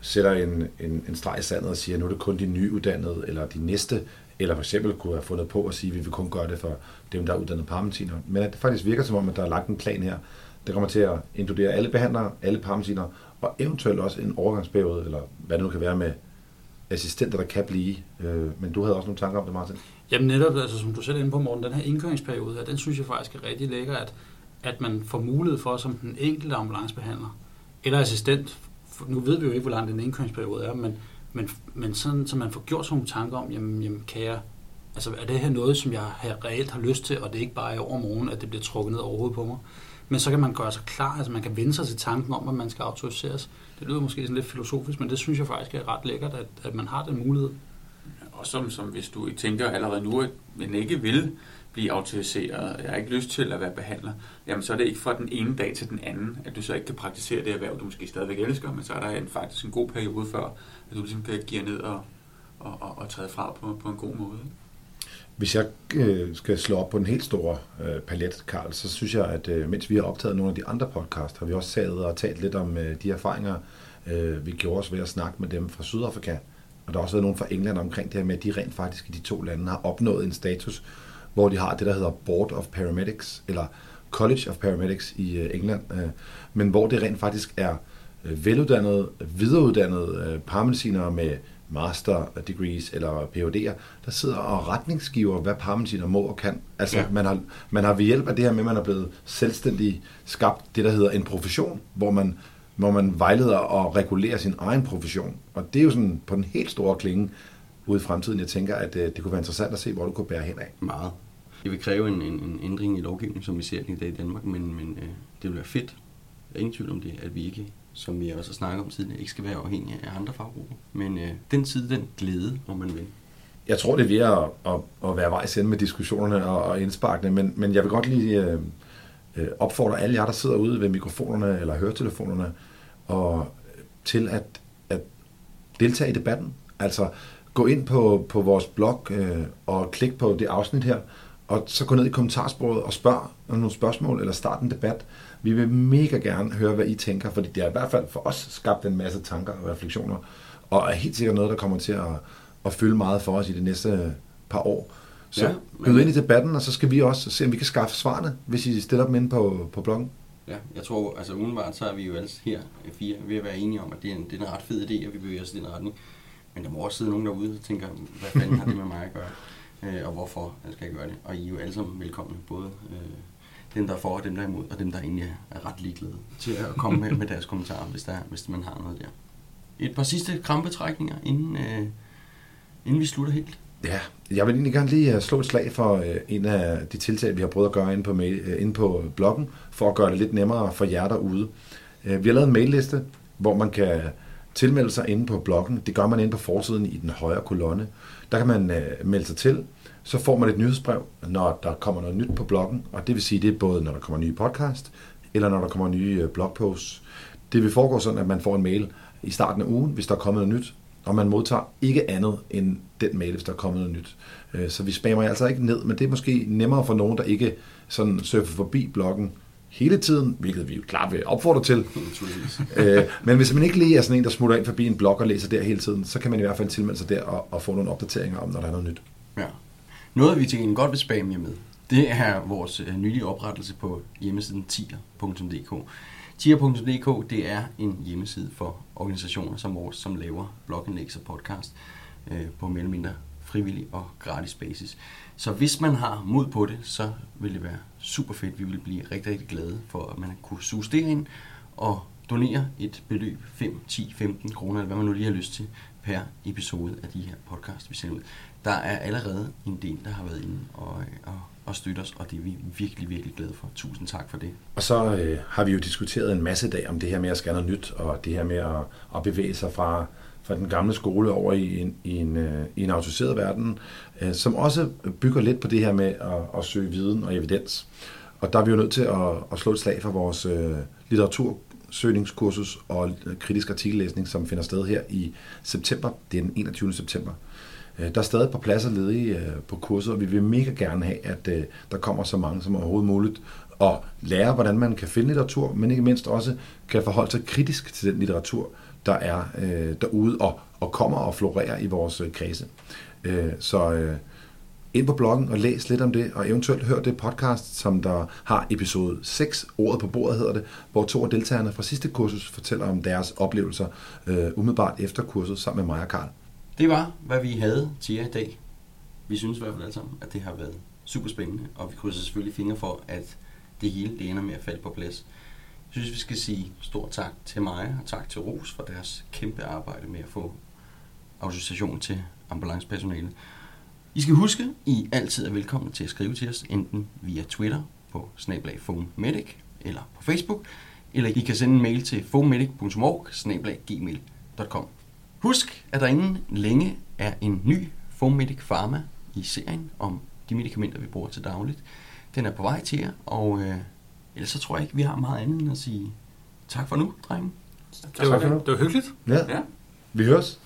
sætter en, en, en streg i sandet og siger, nu er det kun de nyuddannede, eller de næste, eller for eksempel kunne have fundet på at sige, at vi vil kun gøre det for dem, der er uddannet parmentiner. Men at det faktisk virker som om, at der er lagt en plan her, der kommer til at inkludere alle behandlere, alle parmentiner, og eventuelt også en overgangsperiode, eller hvad det nu kan være med assistenter, der kan blive. Øh, men du havde også nogle tanker om det, Martin? Jamen netop, altså, som du selv er inde på, Morten, den her indkøringsperiode her, den synes jeg faktisk er rigtig lækker, at, at man får mulighed for, som den enkelte ambulancebehandler eller assistent, nu ved vi jo ikke, hvor lang den indkøringsperiode er, men, men, men sådan, så man får gjort sådan nogle tanker om, jamen, jamen kan jeg, altså er det her noget, som jeg har, reelt har lyst til, og det er ikke bare i overmorgen, at det bliver trukket ned overhovedet på mig. Men så kan man gøre sig klar, altså man kan vende sig til tanken om, at man skal autoriseres. Det lyder måske sådan lidt filosofisk, men det synes jeg faktisk er ret lækkert, at, at man har den mulighed. Og som, som hvis du tænker allerede nu, at man ikke vil blive autoriseret, jeg har ikke lyst til at være behandler, jamen så er det ikke fra den ene dag til den anden, at du så ikke kan praktisere det erhverv, du måske stadigvæk elsker, men så er der en, faktisk en god periode før, at du ligesom kan give ned og, og, og, og træde fra på, på en god måde. Hvis jeg øh, skal slå op på den helt store øh, palet, Karl, så synes jeg, at øh, mens vi har optaget nogle af de andre podcast, har vi også sad og talt lidt om øh, de erfaringer, øh, vi gjorde os ved at snakke med dem fra Sydafrika. Og der har også været nogen fra England omkring det her med, at de rent faktisk i de to lande har opnået en status, hvor de har det, der hedder Board of Paramedics, eller College of Paramedics i øh, England, øh, men hvor det rent faktisk er øh, veluddannede, videreuddannede paramedicinere med master degrees eller Ph.D.'er, der sidder og retningsgiver, hvad paramediciner må og kan. Altså, ja. man, har, man har ved hjælp af det her med, at man er blevet selvstændig skabt det, der hedder en profession, hvor man, hvor man vejleder og regulerer sin egen profession. Og det er jo sådan på den helt store klinge ude i fremtiden. Jeg tænker, at øh, det kunne være interessant at se, hvor du kunne bære hen af. Meget. Det vil kræve en, en, en ændring i lovgivningen, som vi ser den i dag i Danmark, men, men øh, det vil være fedt. Der er ingen tvivl om det, at vi ikke, som vi også har snakket om tidligere, ikke skal være afhængige af andre faggrupper. Men øh, den tid, den glæde, om man vil. Jeg tror, det er ved at, at, at være vejs ende med diskussionerne og, og indsparkene, men, men jeg vil godt lige øh, øh, opfordre alle jer, der sidder ude ved mikrofonerne eller høretelefonerne, og til at, at deltage i debatten. Altså gå ind på, på vores blog øh, og klik på det afsnit her, og så gå ned i kommentarsporet og spørg om nogle spørgsmål, eller start en debat. Vi vil mega gerne høre, hvad I tænker, fordi det har i hvert fald for os skabt en masse tanker og refleksioner, og er helt sikkert noget, der kommer til at, at fylde meget for os i de næste par år. Så Ja, men- ind i debatten, og så skal vi også se, om vi kan skaffe svarene, hvis I stiller dem ind på, på bloggen. Ja, jeg tror, altså udenbart, så er vi jo alle her øh, fire ved at være enige om, at det er en, det er en ret fed idé, at vi bevæger os i den retning. Men der må også sidde nogen derude og tænker, hvad fanden har det med mig at gøre? Øh, og hvorfor øh, skal jeg gøre det? Og I er jo alle sammen velkomne, både øh, dem, der er for og dem, der er imod, og dem, der egentlig er- er ret ligeglade til at komme med, med deres kommentarer, hvis, der, hvis man har noget der. Et par sidste krampetrækninger, inden, øh, inden vi slutter helt. Ja, jeg vil egentlig gerne lige øh, slå et slag for øh, en af de tiltag, vi har prøvet at gøre inde på, mail, øh, inde på bloggen, for at gøre det lidt nemmere for jer derude. Øh, Vi har lavet en mailliste, hvor man kan tilmelde sig inde på bloggen. Det gør man inde på forsiden i den højre kolonne. Der kan man øh, melde sig til. Så får man et nyhedsbrev, når der kommer noget nyt på bloggen. Og det vil sige, det er både, når der kommer nye podcast, eller når der kommer nye øh, blogposts. Det vil foregå sådan, at man får en mail i starten af ugen, hvis der er kommet noget nyt, og man modtager ikke andet end den mail, hvis der er kommet noget nyt. Øh, Så vi spammer altså ikke ned, men det er måske nemmere for nogen, der ikke sådan surfer forbi bloggen hele tiden, hvilket vi jo klart vil opfordre til. Øh, Men hvis man ikke lige er sådan en, der smutter ind forbi en blog og læser der hele tiden, så kan man i hvert fald tilmelde sig der og, og få nogle opdateringer om, når der er noget nyt. Ja. Noget, vi til gengæld godt vil spamme jer med, det er vores øh, nylige oprettelse på hjemmesiden tier.dk. Tier.dk, det er en hjemmeside for organisationer som vores, som laver blogindlæg og podcast øh, på mere eller mindre frivillig og gratis basis. Så hvis man har mod på det, så vil det være super fedt. Vi vil blive rigtig, rigtig glade for, at man kunne suge det ind og donere et beløb, 5, 10, 15 kroner, eller hvad man nu lige har lyst til, per episode af de her podcast, vi sender ud. Der er allerede en del, der har været inde og, og, og støtte os, og det er vi virkelig, virkelig glade for. Tusind tak for det. Og så øh, har vi jo diskuteret en masse dag om det her med at skal noget nyt, og det her med at, at bevæge sig fra, fra den gamle skole over i en, i en, øh, i en autoriseret verden, øh, som også bygger lidt på det her med at, at søge viden og evidens. Og der er vi jo nødt til at, at slå et slag for vores øh, litteratursøgningskursus og øh, kritisk artikellæsning, som finder sted her i september. Det er den 21. september. Øh, der er stadig et par pladser ledige øh, på kurset, og vi vil mega gerne have, at øh, der kommer så mange som overhovedet muligt og lære, hvordan man kan finde litteratur, men ikke mindst også kan forholde sig kritisk til den litteratur, der er øh, derude og, og kommer og florerer i vores kredse. Øh, så øh, ind på bloggen og læs lidt om det, og eventuelt hør det podcast, som der har episode 6, ordet på bordet hedder det, hvor to af deltagerne fra sidste kursus fortæller om deres oplevelser øh, umiddelbart efter kurset sammen med mig og Karl. Det var, hvad vi havde til jer i dag. Vi synes i hvert fald alle sammen, at det har været super spændende, og vi krydser selvfølgelig fingre for, at det hele det ender med at falde på plads. Jeg synes, vi skal sige stor tak til mig, og tak til Ros for deres kæmpe arbejde med at få autorisation til ambulancepersonale. I skal huske, I altid er velkomne til at skrive til os, enten via Twitter på snablag Medic eller på Facebook, eller I kan sende en mail til phonemedic.org gmail.com. Husk, at der inden længe er en ny Phonemedic Pharma i serien om de medicamenter, vi bruger til dagligt. Den er på vej til jer, og øh, ellers så tror jeg ikke, vi har meget andet end at sige tak for nu, drenge. Det var, det var hyggeligt. Ja, Ja. vi høres.